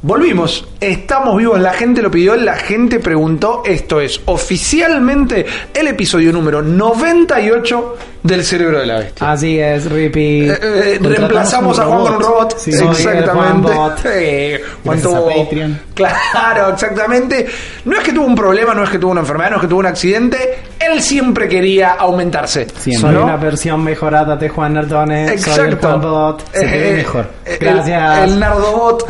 Volvimos, estamos vivos, la gente lo pidió, la gente preguntó, esto es oficialmente el episodio número 98 del cerebro de la bestia. Así es, Rippy. Eh, eh, reemplazamos a Juan con un robot. Sí, soy el exactamente. Juan. Eh, tuvo-. Claro, exactamente. No es que tuvo un problema, no es que tuvo una enfermedad, no es que tuvo un accidente. Él siempre quería aumentarse. Siempre. Soy ¿no? una versión mejorada de Juan Nardone. Soy el Exacto. Juan Bot. Se ve Eh, mejor. Gracias. El, el Nardobot.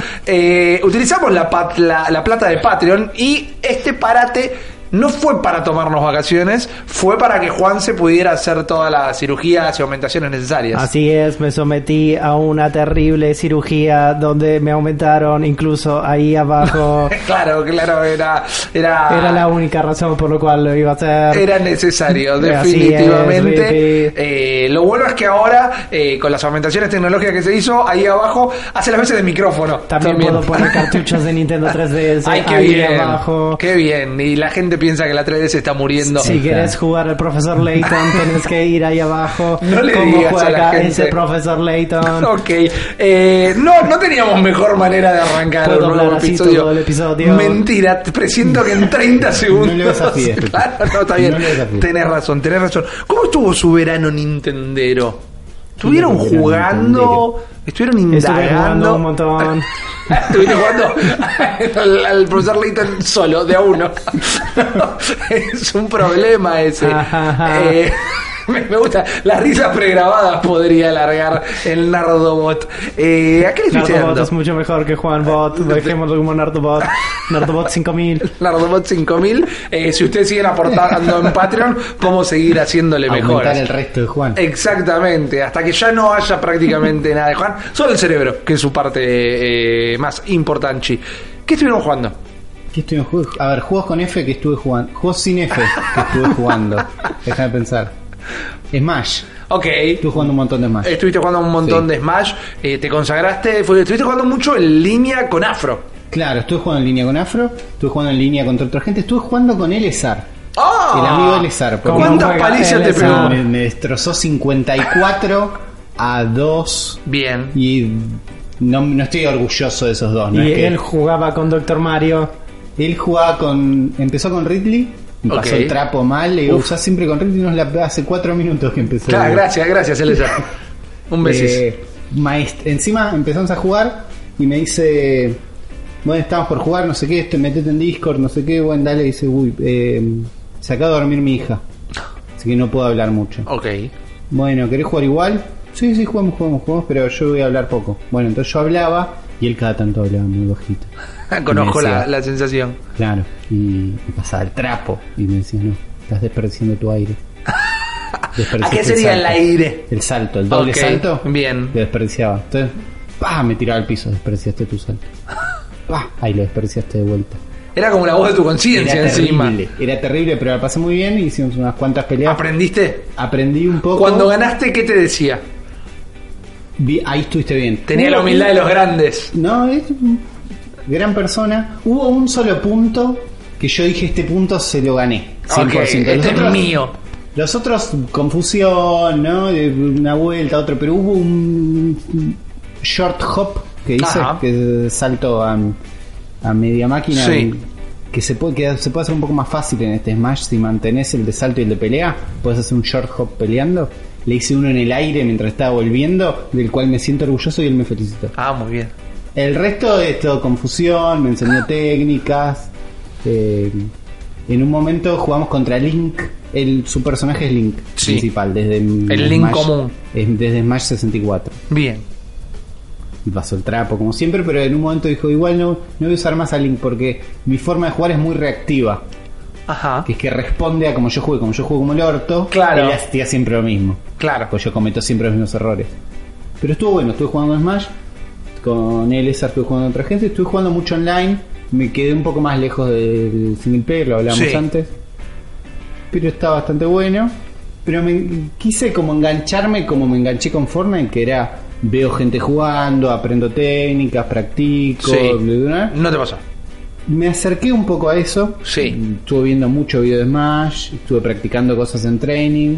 Utilizamos la, pat- la, la plata de Patreon y este parate no fue para tomarnos vacaciones, fue para que Juan se pudiera hacer todas las cirugías y aumentaciones necesarias. Así es, me sometí a una terrible cirugía donde me aumentaron incluso ahí abajo. Claro, claro, era, era, Era la única razón por la cual lo iba a hacer. Era necesario, es, definitivamente. Eh, lo bueno es que ahora, eh, con las aumentaciones tecnológicas que se hizo, ahí abajo hace las veces de micrófono. También, puedo poner cartuchos de Nintendo 3DS Ay, qué ahí bien. abajo. Qué bien. Y la gente piensa que la 3D se está muriendo. Si quieres jugar al profesor Layton, tienes que ir ahí abajo. No le ¿Cómo digas a la juega gente. ese profesor Layton? Ok, eh, no, no teníamos mejor manera de arrancar Puedo un nuevo episodio. todo el episodio. Mentira, te presiento que en 30 segundos. No lo. Claro, no, está bien. No lo tenés razón, tenés razón. ¿Cómo estuvo su verano Nintendero? ¿Estuvieron ¿Cómo que verano jugando? ¿Estuvieron Estuve jugando indagando? un montón. Estuviste jugando al, al profesor Layton solo, de a uno. es un problema ese. Ajá, ajá. Eh, me, me gusta. Las risas pregrabadas podría alargar el Nardobot. Eh, ¿A qué le estuviste Nardobot es mucho mejor que Juan Bot. Dejémoslo como Nardobot. Nardobot 5000. Nardobot 5000. Eh, si ustedes siguen aportando en Patreon, podemos seguir haciéndole Aumentar mejoras. el resto de Juan. Exactamente, hasta que ya no haya prácticamente nada de Juan, solo el cerebro, que es su parte eh, más importante. ¿Qué estuvieron jugando? ¿Qué estuve jugando? A ver, juegos con F que estuve jugando. Juegos sin F que estuve jugando. Déjame pensar. Smash. Ok. Estuve jugando un montón de Smash. Estuviste jugando un montón Sí. de Smash, eh, te consagraste, fue- estuviste jugando mucho en línea con Afro. Claro, estuve jugando en línea con Afro. Estuve jugando en línea contra otra gente. Estuve jugando con Elezar. ¡Ah! El amigo Elezar. ¿Cuántas palizas te pegó? Me, me destrozó 54 a 2. Bien. Y no, no estoy orgulloso de esos dos. ¿no? Y Es que él jugaba con Doctor Mario. él jugaba con. Empezó con Ridley. Me pasó el trapo mal. Le digo, usás siempre con es la, hace 4 minutos que empezó. Claro, gracias, gracias, Elisa. Un besis. Eh, Encima empezamos a jugar y me dice, bueno, estamos por jugar, no sé qué, este, metete en Discord, no sé qué, bueno, dale, dice, uy, eh, se acaba de dormir mi hija, así que no puedo hablar mucho. ok. Bueno, ¿querés jugar igual? Sí, sí, jugamos, jugamos, jugamos, pero yo voy a hablar poco. Bueno, entonces yo hablaba y él cada tanto hablaba muy bajito. Conozco Y la, la sensación. Claro, y me pasaba el trapo y me decía, no, estás desperdiciando tu aire. ¿A qué sería el salto". aire? El salto, el doble salto. bien. Lo desperdiciaba. Entonces, ¡pah! me tiraba al piso, desperdiciaste tu salto. ¡Pah! Ahí lo desperdiciaste de vuelta. Era como la voz de tu conciencia encima. era terrible, pero la pasé muy bien. Hicimos unas cuantas peleas. ¿Aprendiste? Aprendí un poco. Cuando ganaste, ¿qué te decía? Ahí estuviste bien. Tenía la humildad de los grandes. No, es gran persona. Hubo un solo punto que yo dije: Este punto se lo gané. 100%. Ok, este Los es otros- mío. Los otros, confusión, ¿no? De Una vuelta, otro, pero hubo un short hop que hice, Ajá. que salto a, a media máquina, Sí. que se puede, que se puede hacer un poco más fácil en este Smash si mantenés el de salto y el de pelea, puedes hacer un short hop peleando. Le hice uno en el aire mientras estaba volviendo, del cual me siento orgulloso y él me felicitó. Ah, muy bien. El resto es todo confusión, me enseñó técnicas. eh, en un momento jugamos contra Link. El, su personaje es Link Sí. principal, desde El Link común. es- desde Smash 64. Bien. Pasó el trapo, como siempre, pero en un momento dijo: Igual no, no voy a usar más a Link porque mi forma de jugar es muy reactiva. Ajá. Que es que responde a como yo juego, como yo juego como el orto. Claro. Él hacía siempre lo mismo. Claro. Pues yo cometo siempre los mismos errores. Pero estuvo bueno, estuve jugando Smash. Con él, esa estuve jugando a otra gente. Estuve jugando mucho online. Me quedé un poco más lejos del single player, lo hablábamos Sí. antes. Pero está bastante bueno. Pero me quise como engancharme como me enganché con Fortnite, que era veo gente jugando, aprendo técnicas, practico, Sí. bla, bla, bla. No te pasó. Me acerqué un poco a eso. Sí. Estuve viendo mucho video de Smash, estuve practicando cosas en training.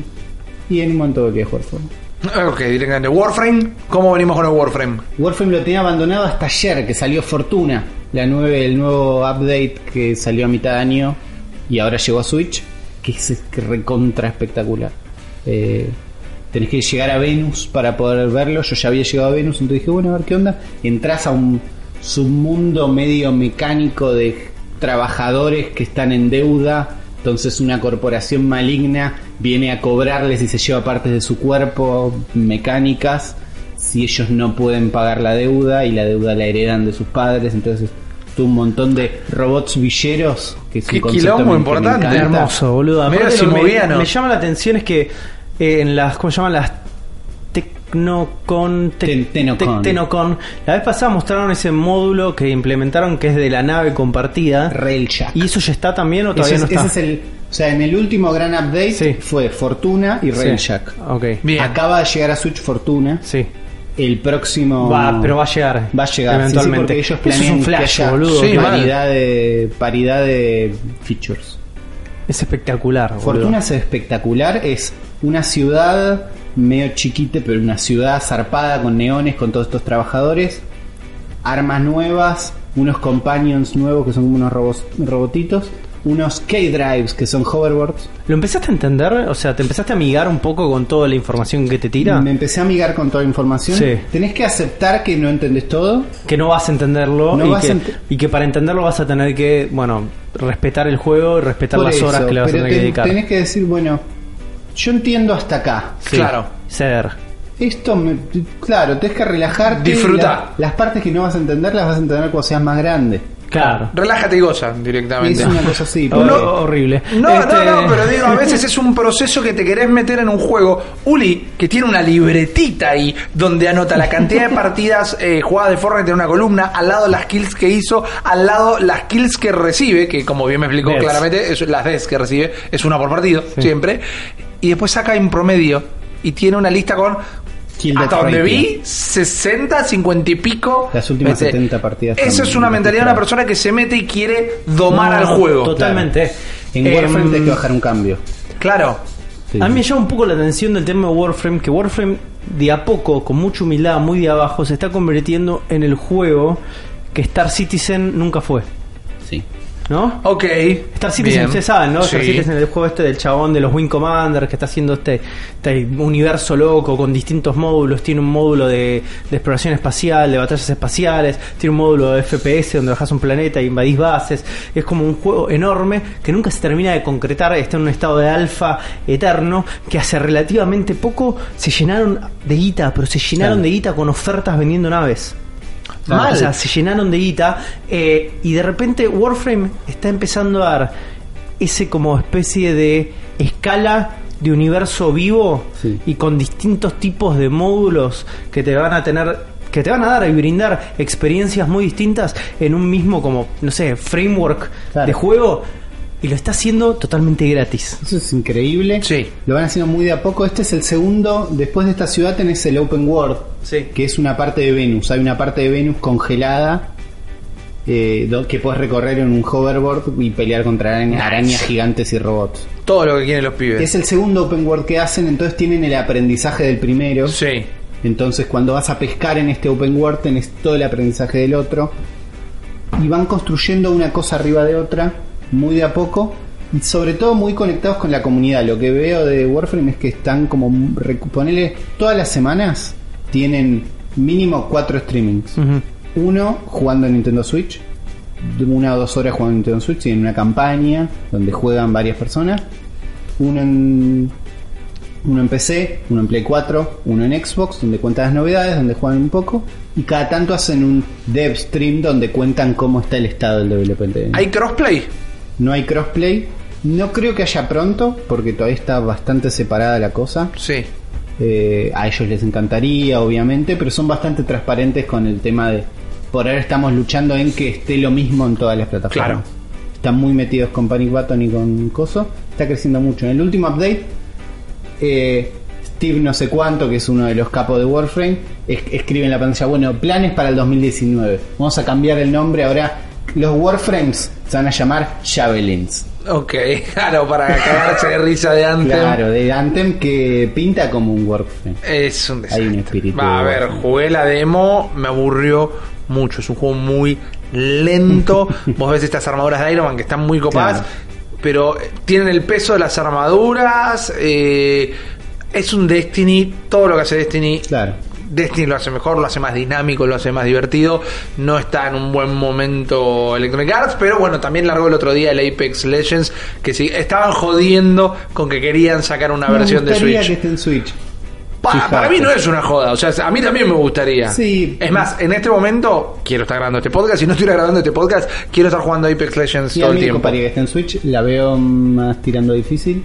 Y en un momento volví a jugar Fortnite. Ok, directamente. Warframe, ¿cómo venimos con el Warframe? Warframe lo tenía abandonado hasta ayer, que salió Fortuna, la nueve, el nuevo update que salió a mitad de año y ahora llegó a Switch, que es recontra espectacular. Eh, tenés que llegar a Venus para poder verlo. Yo ya había llegado a Venus, entonces dije, bueno, a ver qué onda. Entrás a un submundo medio mecánico de trabajadores que están en deuda. Entonces una corporación maligna viene a cobrarles y se lleva partes de su cuerpo mecánicas si ellos no pueden pagar la deuda y la deuda la heredan de sus padres. Entonces un montón de robots villeros que es un Qué concepto quilombo que me importante. encanta. Hermoso, boludo. Aparte, simoviano. me, me llama la atención es que eh, en las, ¿cómo se llaman? Las Tecnocon, Ten- Tenocon. Tenocon. La vez pasada mostraron ese módulo que implementaron que es de la nave compartida. Railjack. ¿Y eso ya está también o todavía es, no está? ese es el, o sea, en el último gran update Sí. fue Fortuna y Sí. Railjack. Ok. Bien. Acaba de llegar a Switch Fortuna. Sí. El próximo. Va, pero va a llegar. Va a llegar, sí, sí, Eventualmente. porque ellos Eso es planean un que flash, haya boludo. Sí, que- mal. paridad de, paridad de features. Es espectacular, boludo. Fortuna es espectacular, es una ciudad medio chiquita, pero una ciudad zarpada con neones, con todos estos trabajadores, armas nuevas, unos companions nuevos que son como unos robos- robotitos, unos K-Drives que son hoverboards. ¿Lo empezaste a entender? O sea, ¿te empezaste a amigar un poco con toda la información que te tira? Me empecé a amigar con toda la información. Sí. Tenés que aceptar que no entendés todo. que no vas a entenderlo No y, vas que, a ent- y que para entenderlo vas a tener que, bueno, respetar el juego y respetar Por las eso, horas que le vas a tener que ten- dedicar. tenés que decir, bueno, yo entiendo hasta acá. Sí, Claro. Ceder. Esto, me, claro, tenés que relajarte. Disfrutar. La- las partes que no vas a entender las vas a entender cuando seas más grande. Claro. Relájate y goza directamente. Es una cosa así. Oh, porque- horrible. No, Este, no, no, pero digo, a veces es un proceso que te querés meter en un juego. Uli, que tiene una libretita ahí donde anota la cantidad de partidas eh, jugadas de Fortnite en una columna, al lado las kills que hizo, al lado las kills que recibe, que como bien me explicó claramente, es, las veces que recibe es una por partido, Sí. siempre. Y después saca en promedio y tiene una lista con. Kill Death hasta donde vi, 60, 50 y pico. Las últimas Este, 70 partidas Esa es una mentalidad de una persona que se mete y quiere domar no, al juego. Totalmente. En Em, Warframe tenés que bajar un cambio. Claro. Sí, A mí me llama un poco la atención del tema de Warframe, que Warframe de a poco, con mucha humildad, muy de abajo, se está convirtiendo en el juego que Star Citizen nunca fue. Sí. ¿No? Ok. Star Citizen, ustedes saben, ¿no? Star Sí. Citizen es el juego este del chabón de los Wing Commanders que está haciendo este, este universo loco con distintos módulos. Tiene un módulo de, de exploración espacial, de batallas espaciales. Tiene un módulo de FPS donde bajás un planeta e invadís bases. Es como un juego enorme que nunca se termina de concretar. Está en un estado de alfa eterno que hace relativamente poco se llenaron de guita, pero se llenaron Claro. de guita con ofertas vendiendo naves. Mal. O sea, se llenaron de guita eh, y de repente Warframe está empezando a dar ese como especie de escala de universo vivo Sí. y con distintos tipos de módulos que te van a tener que te van a dar y brindar experiencias muy distintas en un mismo como no sé framework Claro. de juego y lo está haciendo totalmente gratis Eso es increíble. Sí. Lo van haciendo muy de a poco. Este es el segundo. Después de esta ciudad tenés el Open World. Sí. Que es una parte de Venus. Hay una parte de Venus congelada. eh, que puedes recorrer en un hoverboard y pelear contra araña- arañas gigantes y robots. Todo lo que quieren los pibes. Es el segundo open world que hacen, entonces tienen el aprendizaje del primero. Sí. Entonces cuando vas a pescar en este open world tenés todo el aprendizaje del otro. Y van construyendo una cosa arriba de otra, muy de a poco. Y sobre todo muy conectados con la comunidad. Lo que veo de Warframe es que están como... Ponele, todas las semanas tienen mínimo cuatro streamings. Uno jugando en Nintendo Switch, de una o dos horas jugando en Nintendo Switch, tienen una campaña donde juegan varias personas. Uno en, uno en PC, uno en Play 4, uno en Xbox, donde cuentan las novedades, donde juegan un poco. Y cada tanto hacen un dev stream donde cuentan cómo está el estado del development. ¿Hay crossplay? No hay crossplay. No creo que haya pronto, porque todavía está bastante separada la cosa. Sí. Eh, a ellos les encantaría, obviamente, pero son bastante transparentes con el tema de. Por ahora estamos luchando en que esté lo mismo en todas las plataformas. Claro. Están muy metidos con Panic Button y con Coso. Está creciendo mucho. En el último update, eh, Steve no sé cuánto, que es uno de los capos de Warframe, es- escribe en la pantalla, bueno, planes para el 2019. Vamos a cambiar el nombre ahora. Los Warframes se van a llamar Javelins. Ok, claro, para cagarse de risa de antes. Claro, de Anthem que pinta como un Warframe. Es un Hay un desastre. espíritu Va, a ver, jugué la demo, me aburrió mucho. Es un juego muy lento. Vos ves estas armaduras de Iron Man que están muy copadas, Claro. pero tienen el peso de las armaduras. eh, es un Destiny, todo lo que hace Destiny. Claro. Destiny lo hace mejor, lo hace más dinámico, lo hace más divertido. No está en un buen momento Electronic Arts, pero bueno, también largó el otro día el Apex Legends, que sí, estaban jodiendo con que querían sacar una Me versión de gustaría Switch. que esté en Switch. Pa- para mí no es una joda, o sea, a mí también me gustaría. Sí. Es más, en este momento quiero estar grabando este podcast. Si no estuviera grabando este podcast, quiero estar jugando Apex Legends a todo mí el me tiempo. que esté en Switch. La veo más tirando difícil.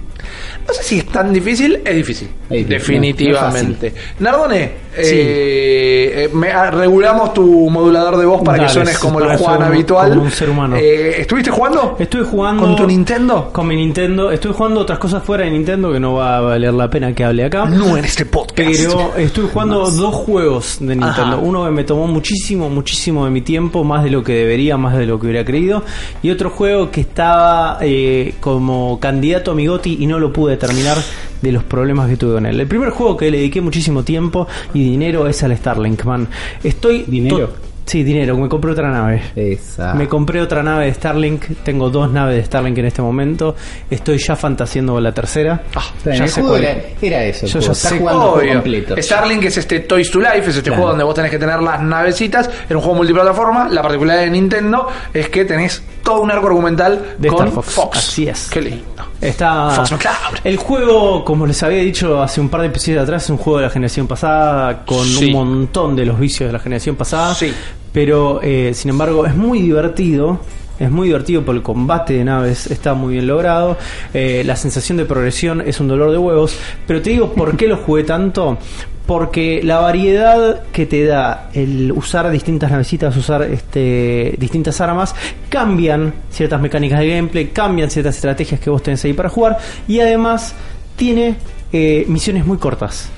No sé si es tan difícil, es difícil. Es difícil, definitivamente. Nardone, Sí. eh, eh, me- ah, regulamos tu modulador de voz para Dale, que suenes como para Juan un- habitual. como un ser humano. Eh, ¿Estuviste jugando? Estoy jugando. ¿Con tu Nintendo? Con mi Nintendo. Estoy jugando otras cosas fuera de Nintendo que no va a valer la pena que hable acá. No en este podcast. Pero estoy jugando dos juegos de Nintendo. Ajá. Uno que me tomó muchísimo, muchísimo de mi tiempo, más de lo que debería, más de lo que hubiera creído. Y otro juego que estaba eh, como candidato a mi GOTY y no lo pude terminar de los problemas que tuve con él. El primer juego que le dediqué muchísimo tiempo y dinero es al Starlink, man. Estoy... ¿Dinero? Sí, dinero, me compré otra nave. Esa. Me compré otra nave de Starlink, tengo dos naves de Starlink en este momento, estoy ya fantaseando con la tercera. Bien, ya el sé juego era, era eso. Yo ya Está sé jugando Obvio. completo. Starlink es este Toys to Life, es este Claro. juego donde vos tenés que tener las navecitas. En un juego multiplataforma, la particularidad de Nintendo es que tenés todo un arco argumental De con Star Fox. Así es. Qué lindo. Está Fox McCloud. el juego, como les había dicho hace un par de episodios atrás, es un juego de la generación pasada con Sí. un montón de los vicios de la generación pasada. Sí. Pero eh, sin embargo es muy divertido. Es muy divertido por el combate de naves, está muy bien logrado. Eh, la sensación de progresión es un dolor de huevos. Pero te digo por qué lo jugué tanto. Porque la variedad que te da el usar distintas navecitas, usar este, distintas armas, cambian ciertas mecánicas de gameplay, cambian ciertas estrategias que vos tenés ahí para jugar. Y además tiene eh, misiones muy cortas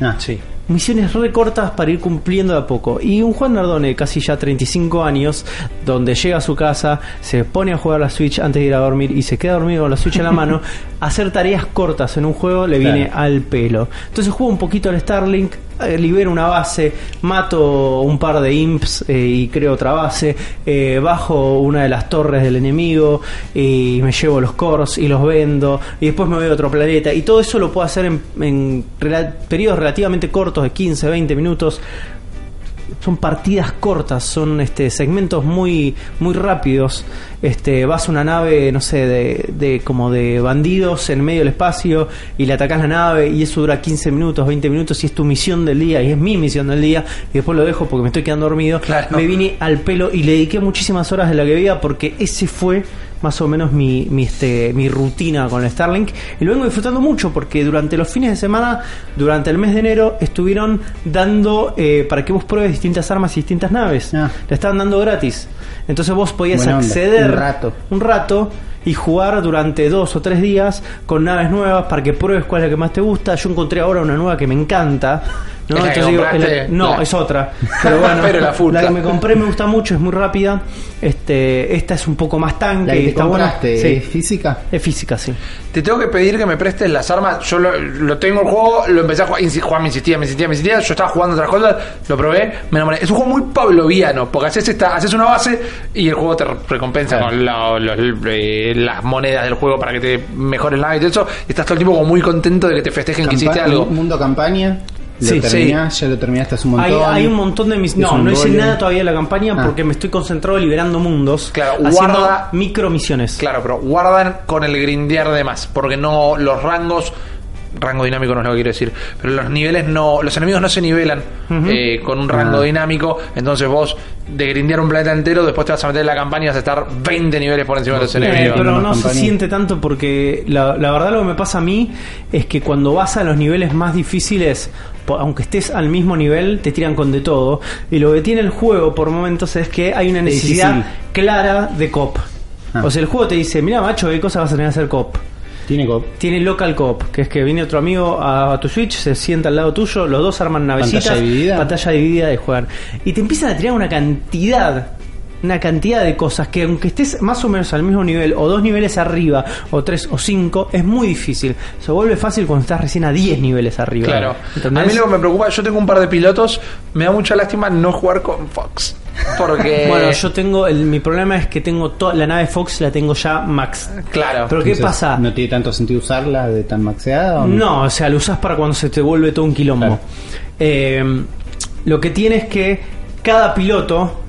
Ah, Sí. Misiones re cortas para ir cumpliendo de a poco. Y un Juan Nardone, casi ya 35 años, donde llega a su casa, se pone a jugar la Switch antes de ir a dormir y se queda dormido con la Switch en la mano, hacer tareas cortas en un juego le viene al pelo. Entonces juego un poquito al Starlink, libero una base, mato un par de imps eh, y creo otra base, eh, bajo una de las torres del enemigo y me llevo los cores y los vendo y después me voy a otro planeta y todo eso lo puedo hacer en, en periodos relativamente cortos de 15, 20 minutos son partidas cortas, son este segmentos muy muy rápidos. Este, vas a una nave, no sé, de, de como de bandidos en medio del espacio y le atacas la nave y eso dura 15 minutos, 20 minutos y es tu misión del día y es mi misión del día y después lo dejo porque me estoy quedando dormido. Claro. Me vine al pelo y le dediqué muchísimas horas de la que veía porque ese fue más o menos mi, mi, este, mi rutina con el Starlink y lo vengo disfrutando mucho porque durante los fines de semana, durante el mes de enero, estuvieron dando eh, para que vos pruebes distintas armas y distintas naves. Ah. Le estaban dando gratis. Entonces vos podías Buena onda. acceder Un rato. un rato y jugar durante dos o tres días con naves nuevas para que pruebes cuál es la que más te gusta. Yo encontré ahora una nueva que me encanta. ¿No? ¿Es la Entonces digo, la- no, La- es otra. Pero bueno, Pero la full, que me compré me gusta mucho, es muy rápida. Este, esta es un poco más tanque La que y te está buena. compraste, Sí. ¿es física? Es física, sí. Te tengo que pedir que me prestes las armas. Yo lo, lo tengo el juego, lo empecé a jugar. insi- Juan me insistía, me insistía, me insistía. Yo estaba jugando otras cosas, lo probé, me enamoré. Es un juego muy pavloviano, porque haces, esta, haces una base y el juego te recompensa Claro. con la- los- eh, las monedas del juego para que te mejore el nave y todo eso. Y estás todo el tiempo como muy contento de que te festejen que hiciste Campa- algo. Mundo campaña. Lo Sí, terminás, ya lo terminaste hace un Hay, montón. hay un montón de mis. No, no hice nada todavía de la campaña Ah. porque me estoy concentrado liberando mundos. Claro, haciendo guarda- micro misiones. Claro, pero guardan con el grindear de más, porque no los rangos rango dinámico no es lo que quiero decir, pero los niveles no, los enemigos no se nivelan eh, con un rango Ah. dinámico, entonces vos de grindear un planeta entero, después te vas a meter en la campaña y vas a estar 20 niveles por encima de los Eh, Eh, enemigos. pero no se siente tanto porque la, la verdad lo que me pasa a mí es que cuando vas a los niveles más difíciles, aunque estés al mismo nivel, te tiran con de todo. Y lo que tiene el juego por momentos es que hay una Es necesidad clara de cop. Ah. O sea, el juego te dice, mira macho, ¿qué cosas vas a tener que hacer cop? Tiene. Tiene local cop, que es que viene otro amigo a, tu Switch, se sienta al lado tuyo, los dos arman navecitas, Pantalla dividida. pantalla dividida y juegan. Y te empiezan a tirar una cantidad una cantidad de cosas que aunque estés más o menos al mismo nivel, o dos niveles arriba, o tres o cinco, es muy difícil. Se vuelve fácil cuando estás recién a 10 niveles arriba. Claro. ¿Entendés? A mí lo que me preocupa, yo tengo un par de pilotos, me da mucha lástima no jugar con Fox. Porque. Bueno, yo tengo, el, mi problema es que tengo toda la nave Fox la tengo ya max. Claro. Pero ¿qué pasa? ¿No tiene tanto sentido usarla de tan maxeada? o No, o sea, lo usas para cuando se te vuelve todo un quilombo. Claro. Eh, lo que tiene es que cada piloto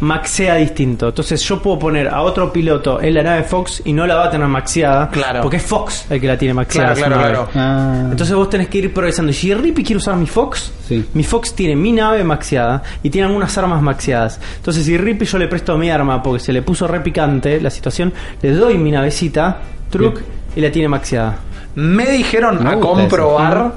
maxea distinto. Entonces yo puedo poner a otro piloto en la nave Fox y no la va a tener maxeada. Claro. Porque es Fox el que la tiene maxeada. Claro, claro, claro. Ah, Entonces vos tenés que ir progresando. Y si Rippy quiere usar mi Fox, Sí. mi Fox tiene mi nave maxeada y tiene algunas armas maxeadas. Entonces si Rippy yo le presto mi arma porque se le puso re picante la situación, le doy mi navecita, truc, Bien. y la tiene maxeada. Me dijeron Me a comprobar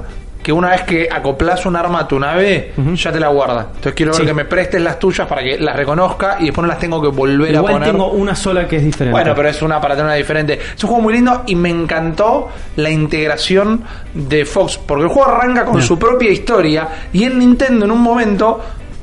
que una vez que acoplas un arma a tu nave, Ujú. ya te la guarda. Entonces quiero ver Sí. que me prestes las tuyas para que las reconozca y después no las tengo que volver a Igual poner. tengo una sola que es diferente. Bueno, pero es una para tener una diferente. Es un juego muy lindo y me encantó la integración de Fox, porque el juego arranca con su propia historia y en Nintendo en un momento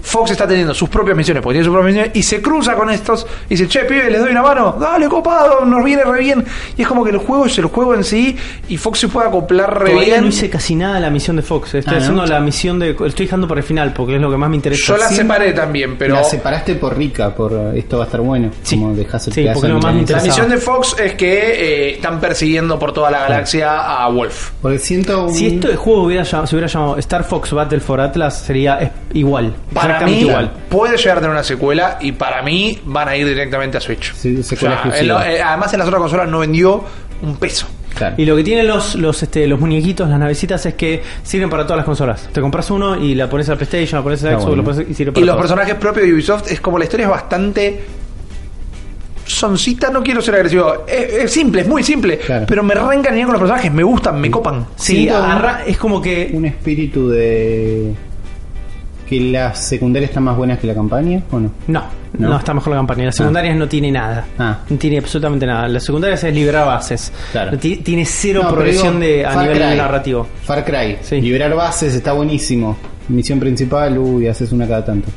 Fox está teniendo sus propias misiones, porque tiene sus propias misiones, y se cruza con estos y dice, che, pibe, les doy una mano, dale, copado, nos viene re bien. Y es como que el juego es el juego en sí y Fox se puede acoplar re Todavía bien. no hice casi nada de la misión de Fox. Estoy Ah, ¿no? haciendo la misión de. Estoy dejando para el final porque es lo que más me interesa. Yo la Sí. separé también, pero La separaste por rica, por eh, esto va a estar bueno. Sí. Como dejas el Sí, porque lo más me la misión de Fox es que eh, están persiguiendo por toda la galaxia a Wolf. Porque siento un... Si esto de juego hubiera se hubiera llamado Star Fox Battle for Atlas, sería igual. Para exactamente mí igual. puede llegar a tener una secuela y para mí van a ir directamente a Switch. Sí, secuela O sea, exclusiva. en lo- eh, además en las otras consolas no vendió un peso. Claro. Y lo que tienen los, los, este, los muñequitos, las navecitas, es que sirven para todas las consolas. Te compras uno y la pones a la PlayStation, la pones a la Xbox, bueno. lo pones y sirve Y para los todo. personajes propios de Ubisoft es como la historia es bastante soncita, no quiero ser agresivo. Es, es simple, es muy simple, Claro. pero me reencariñé con los personajes, me gustan, me copan. Sí, es como que. un espíritu de... Que las secundarias están más buenas que la campaña, ¿o no? No, no, ¿No? está mejor la campaña. Las secundarias no tiene nada. Ah. No tiene absolutamente nada. Las secundarias es liberar bases. Claro. Tiene cero No, progresión digo, de, a Far nivel Cry. narrativo. Far Cry. Sí. Liberar bases está buenísimo. Misión principal, uy, haces una cada tanto.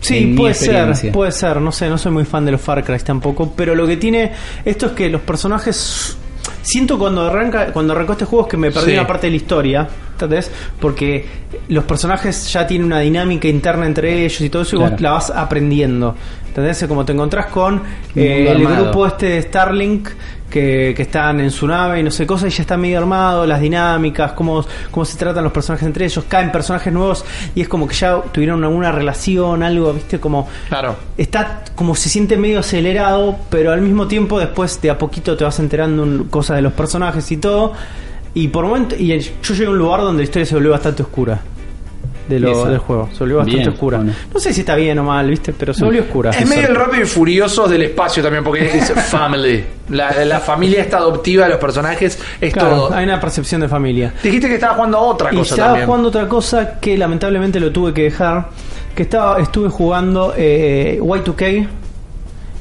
Sí, En mi puede ser, puede ser, no sé, no soy muy fan de los Far Cry tampoco, pero lo que tiene esto es que los personajes siento cuando arranca cuando arrancó este juego es que me perdí Sí. una parte de la historia, ¿entendés? Porque los personajes ya tienen una dinámica interna entre ellos y todo eso y Claro. vos la vas aprendiendo. ¿Entendés? Como te encontrás con eh, el grupo este de Starlink que, que están en su nave y no sé cosas y ya está medio armado, las dinámicas, cómo, cómo se tratan los personajes entre ellos, caen personajes nuevos y es como que ya tuvieron alguna relación, algo, viste, como Claro. está como se siente medio acelerado, pero al mismo tiempo después de a poquito te vas enterando en cosas de los personajes y todo. Y por momento, y yo llegué a un lugar donde la historia se volvió bastante oscura. De lo, del juego, se volvió bastante Bien, oscura. bueno. No sé si está bien o mal, ¿viste? Pero se volvió oscura. Es medio el rápido y furioso del espacio también, porque es family. La, la familia esta adoptiva de los personajes es Claro, todo. hay una percepción de familia. Dijiste que estaba jugando a otra Y cosa estaba también. jugando otra cosa que lamentablemente lo tuve que dejar. Que estaba, estuve jugando eh, Y2K,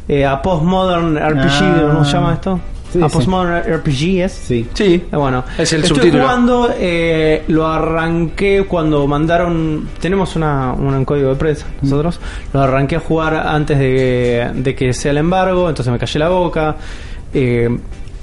eh, a Postmodern RPG, Ah. ¿cómo se llama esto? Sí, a sí. Postmodern RPG es. Sí. Sí. Eh, Bueno, Es el estoy subtítulo. jugando, eh, lo arranqué cuando mandaron, tenemos una, un código de prensa nosotros, lo arranqué a jugar antes de, de que sea el embargo, entonces me callé la boca. eh,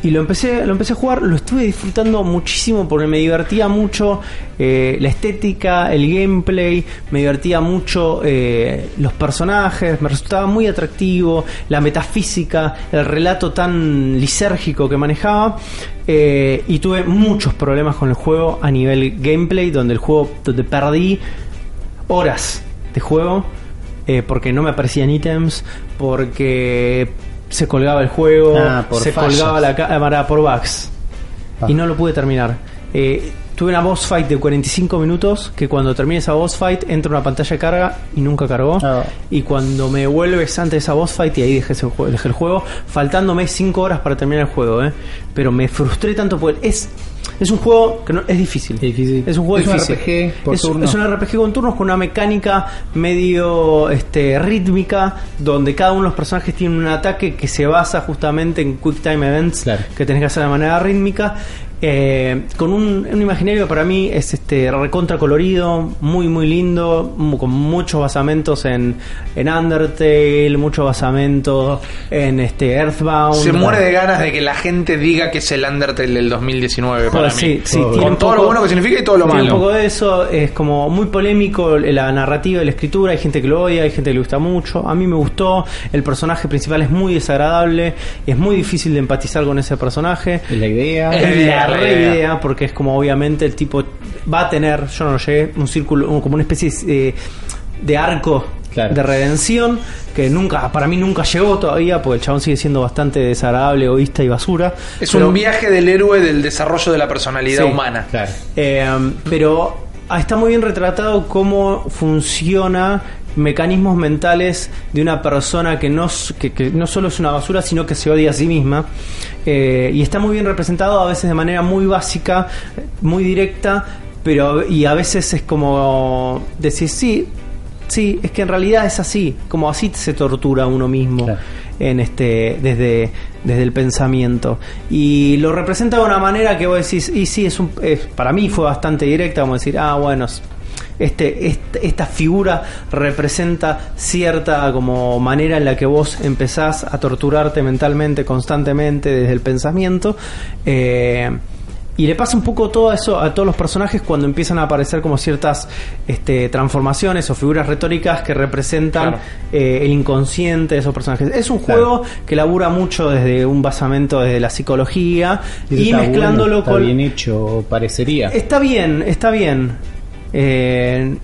y lo empecé, lo empecé a jugar, lo estuve disfrutando muchísimo porque me divertía mucho eh, la estética, el gameplay, me divertía mucho eh, los personajes, me resultaba muy atractivo, la metafísica, el relato tan lisérgico que manejaba. eh, y tuve muchos problemas con el juego a nivel gameplay, donde el juego, donde perdí horas de juego porque no me aparecían ítems, porque se colgaba el juego, Ah, se fallas. colgaba la cámara por bugs Ah. y no lo pude terminar. Eh, tuve una boss fight de 45 minutos que cuando termine esa boss fight entra una pantalla de carga y nunca cargó. Ah. Y cuando me vuelves antes de esa boss fight y ahí dejé, ese dejé el juego, faltándome 5 horas para terminar el juego. ¿eh? Pero me frustré tanto porque es, es un juego que no, es difícil. Es difícil. Es un juego Es un. RPG por es, turno. es un RPG con turnos con una mecánica medio este, rítmica donde cada uno de los personajes tiene un ataque que se basa justamente en quick time events Claro. que tenés que hacer de manera rítmica eh, con un, un imaginario que para mí es este recontra colorido, muy muy lindo, con muchos basamentos en, en Undertale, muchos basamentos en este Earthbound. Se muere de ganas de que la gente diga que es el Undertale del 2019 para Bueno, sí, mí. sí, Con tiene Con todo lo poco- bueno que significa y todo lo tiene un malo. poco de eso, es como muy polémico la narrativa y la escritura, hay gente que lo odia, hay gente que le gusta mucho, a mí me gustó, el personaje principal es muy desagradable, es muy difícil de empatizar con ese personaje. Es la idea. La la re idea. idea, porque es como obviamente el tipo va a tener, yo no lo llegué, un círculo, como una especie de, de arco Claro. de redención que nunca, para mí nunca llegó todavía, porque el chabón sigue siendo bastante desagradable, egoísta y basura. Es Pero- un viaje del héroe del desarrollo de la personalidad Sí. humana. Claro. Eh, pero ah, está muy bien retratado cómo funciona mecanismos mentales de una persona que no, que, que no solo es una basura, sino que se odia a sí misma. Eh, y está muy bien representado a veces de manera muy básica, muy directa, pero y a veces es como decir, sí, sí, es que en realidad es así, como así se tortura a uno mismo Claro. en este desde, desde el pensamiento y lo representa de una manera que vos decís y sí es un es- para mí fue bastante directa como decir ah bueno este, este- esta figura representa cierta como manera en la que vos empezás a torturarte mentalmente constantemente desde el pensamiento eh, y le pasa un poco todo eso a todos los personajes cuando empiezan a aparecer como ciertas este, transformaciones o figuras retóricas que representan Claro. eh, el inconsciente de esos personajes. Es un Claro. juego que labura mucho desde un basamento desde la psicología y mezclándolo bueno, está con... bien hecho, parecería. Está bien, está bien. Eh,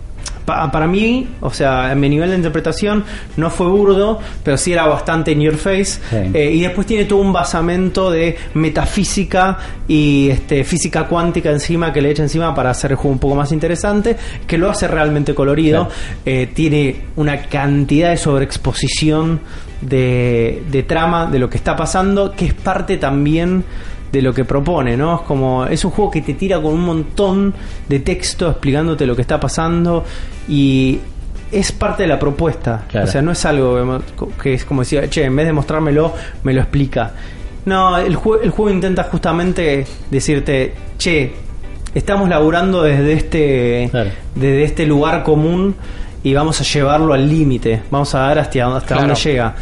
pa- para mí, o sea, en mi nivel de interpretación no fue burdo, pero sí era bastante in your face. Sí. Eh, y después tiene todo un basamento de metafísica y este, física cuántica encima que le echa encima para hacer el juego un poco más interesante, que lo hace realmente colorido. Claro. Eh, tiene una cantidad de sobreexposición de, de trama de lo que está pasando, que es parte también de lo que propone, ¿no? Es como es un juego que te tira con un montón de texto explicándote lo que está pasando y es parte de la propuesta. Claro. O sea, no es algo que- es como decir, che, en vez de mostrármelo, me lo explica. No, el, jue- el juego intenta justamente decirte, che, estamos laburando desde este, Claro. desde este lugar común y vamos a llevarlo al límite. Vamos a dar hasta, hasta Claro. dónde llega.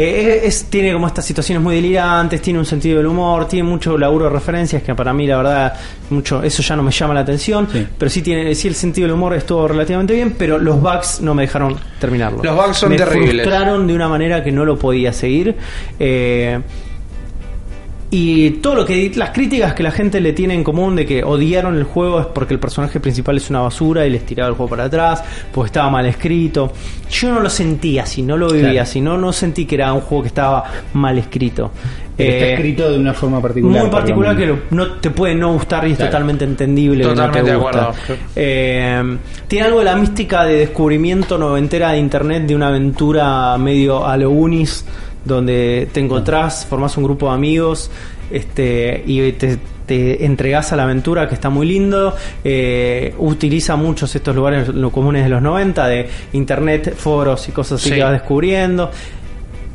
Eh, es- tiene como estas situaciones muy delirantes, tiene un sentido del humor, tiene mucho laburo de referencias que para mí la verdad mucho eso ya no me llama la atención, Sí. pero sí tiene sí el sentido del humor estuvo relativamente bien, pero los bugs no me dejaron terminarlo. Los bugs son me terribles. frustraron de una manera que no lo podía seguir. Eh, y todo lo que las críticas que la gente le tiene en común de que odiaron el juego es porque el personaje principal es una basura y les tiraba el juego para atrás, porque estaba mal escrito. Yo no lo sentí así, no lo vivía Claro. así, no, no sentí que era un juego que estaba mal escrito. Pero está Eh, escrito de una forma particular. muy particular que lo- no te puede no gustar y es Claro. totalmente entendible que no Totalmente te de gusta. acuerdo. Eh, tiene algo de la mística de descubrimiento noventera de internet de una aventura medio a lo Unis donde te encontrás, formás un grupo de amigos este y te, te entregás a la aventura que está muy lindo eh, utiliza muchos estos lugares lo comunes de los 90 de internet foros y cosas así Sí. que vas descubriendo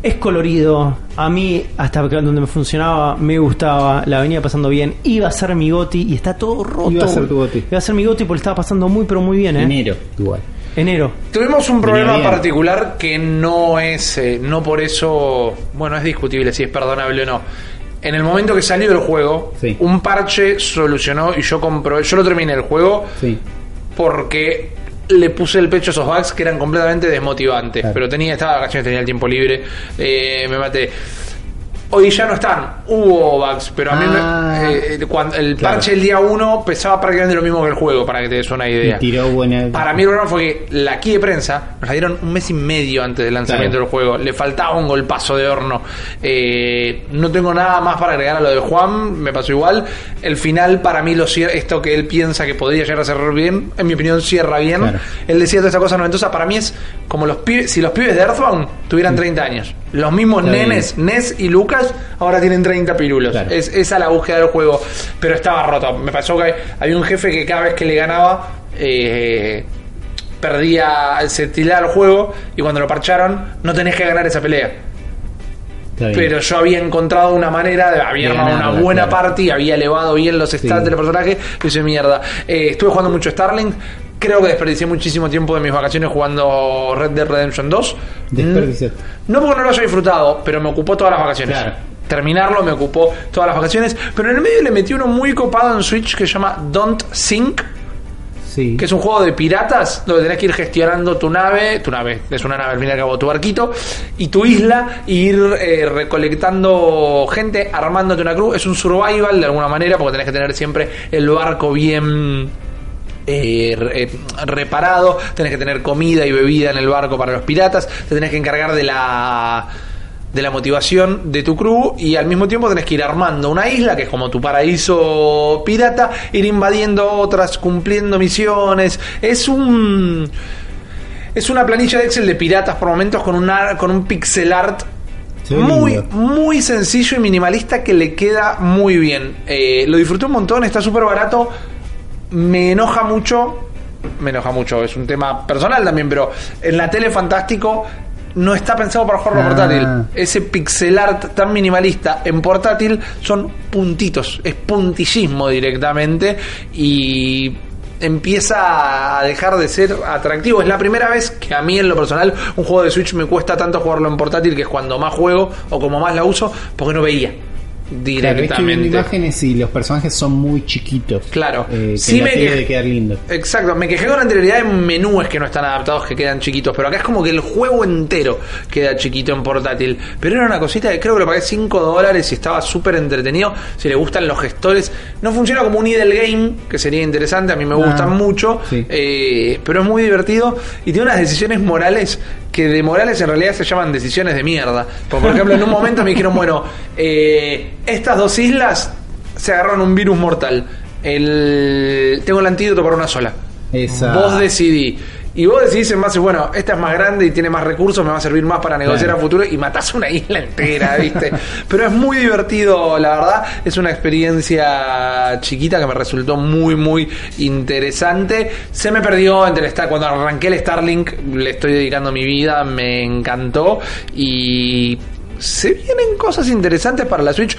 es colorido. A mí, hasta donde me funcionaba, me gustaba. La venía pasando bien. Iba a ser mi goti y está todo roto. Iba a ser tu goti. Iba a ser mi goti porque estaba pasando muy, pero muy bien, ¿eh? Enero, igual. Enero. Tuvimos un problema particular que no es, eh, no por eso, bueno, es discutible si es perdonable o no. En el momento que salió el juego, Sí. un parche solucionó y yo compré, yo lo terminé el juego Sí. porque le puse el pecho a esos bugs que eran completamente desmotivantes. Claro. Pero tenía, estaba de vacaciones, tenía el tiempo libre, eh, me maté. Hoy ya no están, hubo bugs, pero a mí me- Ah. eh, cuando el Claro. parche el día 1 pesaba prácticamente lo mismo que el juego, para que te des una idea. Y tiró buena. Para mí el problema fue que la key de prensa nos la dieron un mes y medio antes del lanzamiento Claro. del juego. Le faltaba un golpazo de horno. Eh, no tengo nada más para agregar a lo de Juan, me pasó igual. El final para mí lo cierra, esto que él piensa que podría llegar a cerrar bien, en mi opinión cierra bien. Claro. Él decía toda esa cosa noventosa, para mí es como los pibes, si los pibes de Earthbound tuvieran 30 años. Los mismos nenes, Nes y Lucas, ahora tienen 30 pirulos. Claro. Es esa la búsqueda del juego. Pero estaba roto. Me pasó que había un jefe que cada vez que le ganaba, eh, perdía, se tiraba el juego y cuando lo parcharon, no tenés que ganar esa pelea. Pero yo había encontrado una manera, de, había armado una buena claro. party, había elevado bien los stats Sí. del personaje, y hice mierda. Eh, estuve jugando mucho Starlink. Creo que desperdicié muchísimo tiempo de mis vacaciones jugando Red Dead Redemption 2. Desperdiciaste. Mm, No porque no lo haya disfrutado, pero me ocupó todas las vacaciones. Claro. Terminarlo me ocupó todas las vacaciones. Pero en el medio le metí uno muy copado en Switch que se llama Don't Sink Sí. que es un juego de piratas donde tenés que ir gestionando tu nave, tu nave, es una nave al fin y al cabo, tu barquito, y tu isla, e ir eh, recolectando gente, armándote una cruz. Es un survival de alguna manera, porque tenés que tener siempre el barco bien eh, eh, reparado, tenés que tener comida y bebida en el barco para los piratas, te tenés que encargar de la de la motivación de tu crew y al mismo tiempo tenés que ir armando una isla que es como tu paraíso pirata, ir invadiendo otras, cumpliendo misiones. Es un es una planilla de Excel de piratas por momentos con un con un pixel art muy, lindo. muy sencillo y minimalista que le queda muy bien. Eh, lo disfruté un montón, está súper barato. Me enoja mucho. Me enoja mucho, es un tema personal también, pero en la tele fantástico no está pensado para jugarlo Ah. portátil. Ese pixel art tan minimalista en portátil son puntitos, es puntillismo directamente y empieza a dejar de ser atractivo. Es la primera vez que a mí en lo personal un juego de Switch me cuesta tanto jugarlo en portátil, que es cuando más juego o como más la uso, porque no veía Claro, estoy viendo directamente. imágenes y los personajes son muy chiquitos. Claro. Eh, Sí me tele quej- de quedar lindo. Exacto, me quejé con anterioridad en menúes que no están adaptados, que quedan chiquitos, pero acá es como que el juego entero queda chiquito en portátil. Pero era una cosita que creo que lo pagué 5 dólares y estaba súper entretenido. Si le gustan los gestores, no funciona como un idle game, que sería interesante, a mí me Ah, gustan mucho, sí. eh, pero es muy divertido y tiene unas decisiones morales que de morales en realidad se llaman decisiones de mierda. Porque, por ejemplo, en un momento me dijeron, bueno, eh, estas dos islas se agarraron un virus mortal. El, tengo el antídoto para una sola. Esa. Vos decidí. Y vos decidís en base, bueno, esta es más grande y tiene más recursos, me va a servir más para negociar Claro. a futuro y matás una isla entera, ¿viste? Pero es muy divertido, la verdad. Es una experiencia chiquita que me resultó muy, muy interesante. Se me perdió entre el Star, cuando arranqué el Starlink, le estoy dedicando mi vida, me encantó. Y se vienen cosas interesantes para la Switch.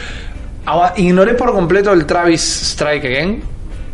Ahora, Ignoré por completo el Travis Strike Again.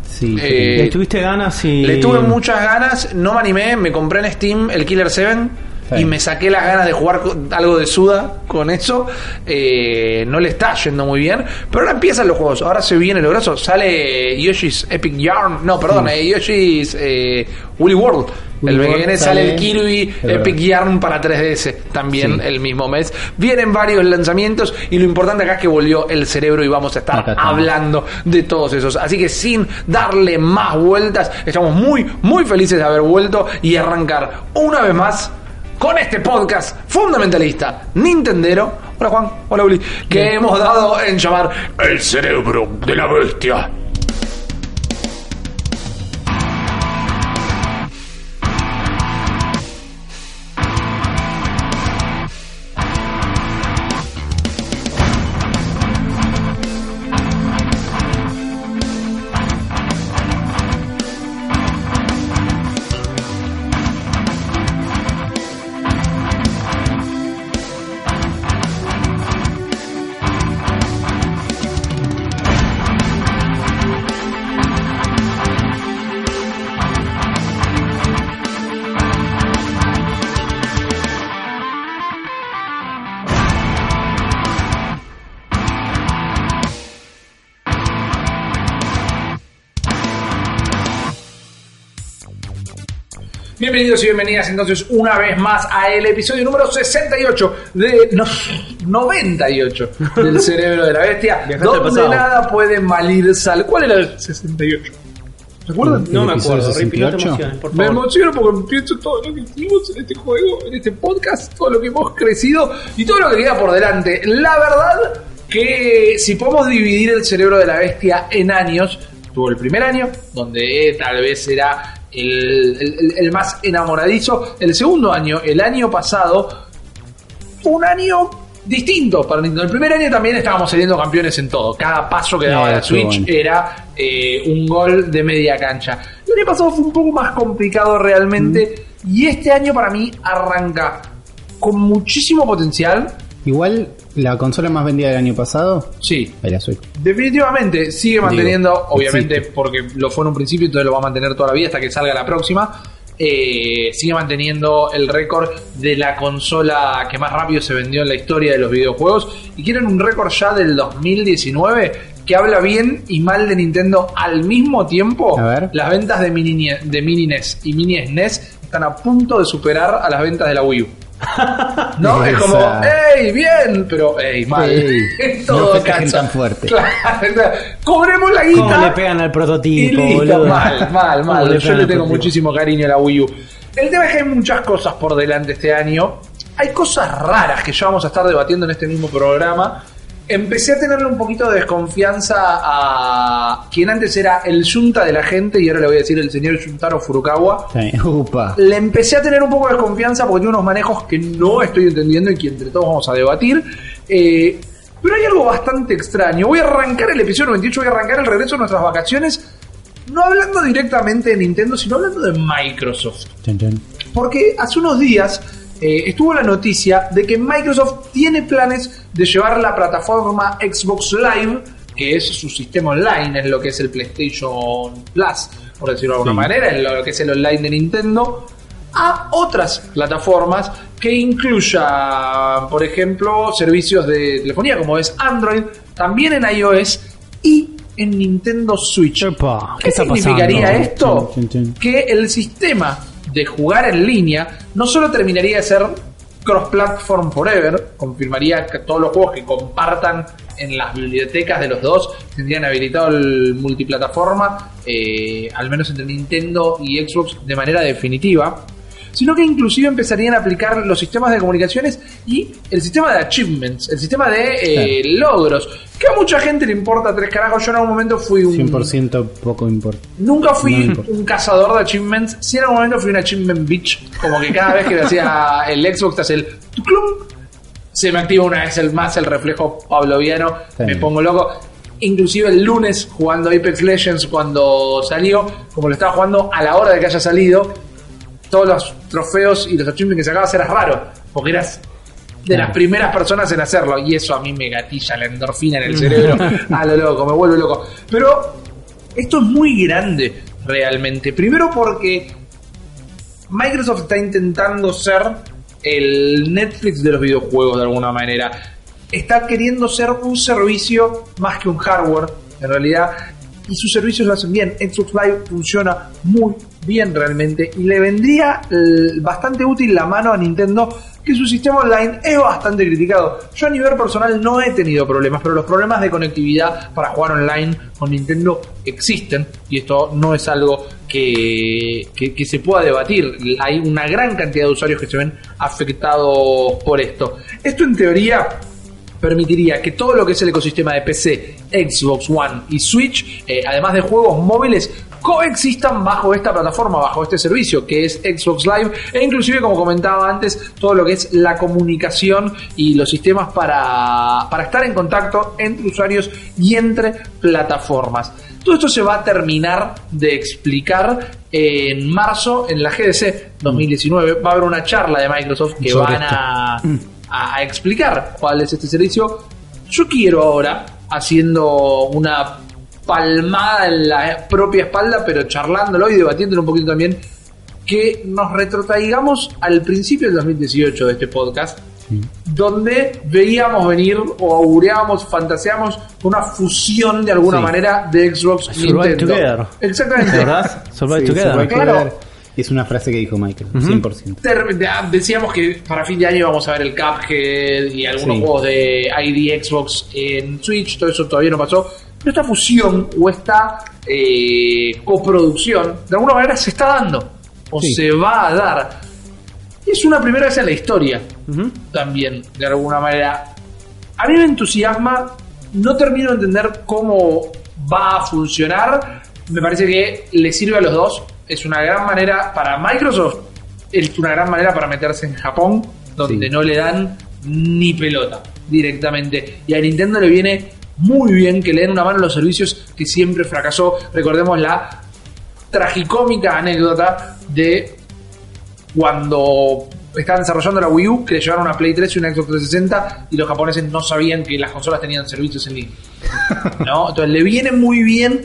Sí, Eh, ¿Le tuviste ganas y.? Le tuve muchas ganas, no me animé, me compré en Steam el Killer 7 Sí. y me saqué las ganas de jugar algo de Suda con eso. Eh, no le está yendo muy bien, pero ahora empiezan los juegos, ahora se viene lo grosso. Sale Yoshi's Epic Yarn, no, perdón, eh, Yoshi's eh, Woolly World. El viene sale el Kirby. Epic Yarn para 3DS también Sí. el mismo mes. Vienen varios lanzamientos y lo importante acá es que volvió el cerebro y vamos a estar hablando de todos esos. Así que sin darle más vueltas, estamos muy, muy felices de haber vuelto y arrancar una vez más con este podcast fundamentalista Nintendero. Hola Juan, hola Uli, que hemos dado en llamar El cerebro de la bestia. Bienvenidos y bienvenidas entonces una vez más a el episodio número 68 de no, 98 del cerebro de la bestia, donde nada puede malir sal. ¿Cuál era el 68? ¿Recuerdan? No me ¿El episodio acuerdo, Rippy, no te 68? emociones, por Me favor. emociono porque pienso todo lo que hicimos en este juego, en este podcast, todo lo que hemos crecido y todo lo que queda por delante. La verdad que si podemos dividir el cerebro de la bestia en años, tuvo el primer año, donde tal vez era el, el- más enamoradizo, el segundo año, el año pasado, un año distinto para Nintendo. El primer año también estábamos saliendo campeones en todo. Cada paso que daba la Switch bueno. era eh, un gol de media cancha. El año pasado fue un poco más complicado realmente. Y este año para mí arranca con muchísimo potencial. Igual, la consola más vendida del año pasado, Sí, es la Switch. definitivamente sigue manteniendo, Digo, obviamente existe. porque lo fue en un principio, entonces lo va a mantener toda la vida hasta que salga la próxima. Eh, sigue manteniendo el récord de la consola que más rápido se vendió en la historia de los videojuegos. Y quieren un récord ya del 2019 que habla bien y mal de Nintendo al mismo tiempo. A ver. Las ventas de Mini, de Mini NES y Mini SNES están a punto de superar a las ventas de la Wii U. ¿No? Es como. ¡ey, bien! Pero, ¡ey, mal! Ey, Es no todo festejen cacho. tan fuerte. Claro, cobremos la ¿Cómo guita. le pegan al y prototipo, listo. boludo? Mal, mal, ¿Cómo mal. le Yo le tengo muchísimo cariño a la Wii U. El tema es que hay muchas cosas por delante este año. Hay cosas raras que ya vamos a estar debatiendo en este mismo programa. Empecé a tenerle un poquito de desconfianza a quien antes era el yunta de la gente y ahora le voy a decir el señor Yuntaro Furukawa. Sí, Upa. Le empecé a tener un poco de desconfianza porque tiene unos manejos que no estoy entendiendo y que entre todos vamos a debatir. Eh, pero hay algo bastante extraño. Voy a arrancar el episodio 98, voy a arrancar el regreso de nuestras vacaciones, no hablando directamente de Nintendo, sino hablando de Microsoft. Porque hace unos días eh, estuvo la noticia de que Microsoft tiene planes de llevar la plataforma Xbox Live, que es su sistema online, en lo que es el PlayStation Plus, por decirlo de alguna Sí. manera, en lo que es el online de Nintendo, a otras plataformas que incluya, por ejemplo, servicios de telefonía como es Android, también en iOS y en Nintendo Switch. Epa, ¿qué ¿Qué, está significaría pasando? esto? Que el sistema de jugar en línea no solo terminaría de ser cross-platform forever, confirmaría que todos los juegos que compartan en las bibliotecas de los dos tendrían habilitado el multiplataforma, eh, al menos entre Nintendo y Xbox de manera definitiva, sino que inclusive empezarían a aplicar los sistemas de comunicaciones y el sistema de achievements, el sistema de eh, logros, que a mucha gente le importa tres carajos. Yo en algún momento fui un... 100% poco importa. Nunca No fui importa. un cazador de achievements. Si en algún momento fui un achievement bitch. Como que cada vez que me hacía el Xbox te hace el tuclum, se me activa una vez el más el reflejo pavloviano. Está Me pongo loco. Inclusive el lunes jugando Apex Legends cuando salió, como lo estaba jugando a la hora de que haya salido, todos los trofeos y los achievements que sacabas eras raro. Porque eras de las primeras personas en hacerlo. Y eso a mí me gatilla la endorfina en el cerebro. a lo loco, me vuelve loco. Pero esto es muy grande realmente. Primero porque Microsoft está intentando ser el Netflix de los videojuegos de alguna manera. Está queriendo ser un servicio más que un hardware, en realidad. Y sus servicios lo hacen bien. Xbox Live funciona muy bien realmente. Y le vendría eh, bastante útil la mano a Nintendo que su sistema online es bastante criticado. Yo a nivel personal no he tenido problemas, pero los problemas de conectividad para jugar online con Nintendo existen y esto no es algo que, que, se pueda debatir. Hay una gran cantidad de usuarios que se ven afectados por esto. Esto en teoría permitiría que todo lo que es el ecosistema de PC, Xbox One y Switch, eh, además de juegos móviles, coexistan bajo esta plataforma, bajo este servicio que es Xbox Live e inclusive como comentaba antes, todo lo que es la comunicación y los sistemas para, para estar en contacto entre usuarios y entre plataformas. Todo esto se va a terminar de explicar en marzo en la GDC 2019. Va a haber una charla de Microsoft que Sobre van a- a explicar cuál es este servicio. Yo quiero ahora, haciendo una palmada en la propia espalda, pero charlándolo y debatiéndolo un poquito también, que nos retrotraigamos al principio del 2018 de este podcast, donde veíamos venir o augureábamos, fantaseamos con una fusión de alguna Sí. manera de Xbox y Nintendo. together. Exactamente. ¿Verdad? Survive Sí, Together. Survive Claro. Together Es una frase que dijo Michael, 100%. Ter- de- ah, Decíamos que para fin de año vamos a ver el Cuphead y algunos Sí. juegos de ID Xbox en Switch, todo eso todavía no pasó. Pero esta fusión o esta eh, coproducción de alguna manera se está dando o Sí. se va a dar. Es una primera vez en la historia también, de alguna manera. A mí me entusiasma, no termino de entender cómo va a funcionar. Me parece que le sirve a los dos. Es una gran manera para Microsoft, es una gran manera para meterse en Japón, donde Sí. no le dan ni pelota directamente. Y a Nintendo le viene muy bien que le den una mano a los servicios que siempre fracasó. Recordemos la tragicómica anécdota de cuando estaban desarrollando la Wii U, que le llevaron una Play 3 y una Xbox 360 y los japoneses no sabían que las consolas tenían servicios en línea. ¿No? Entonces le viene muy bien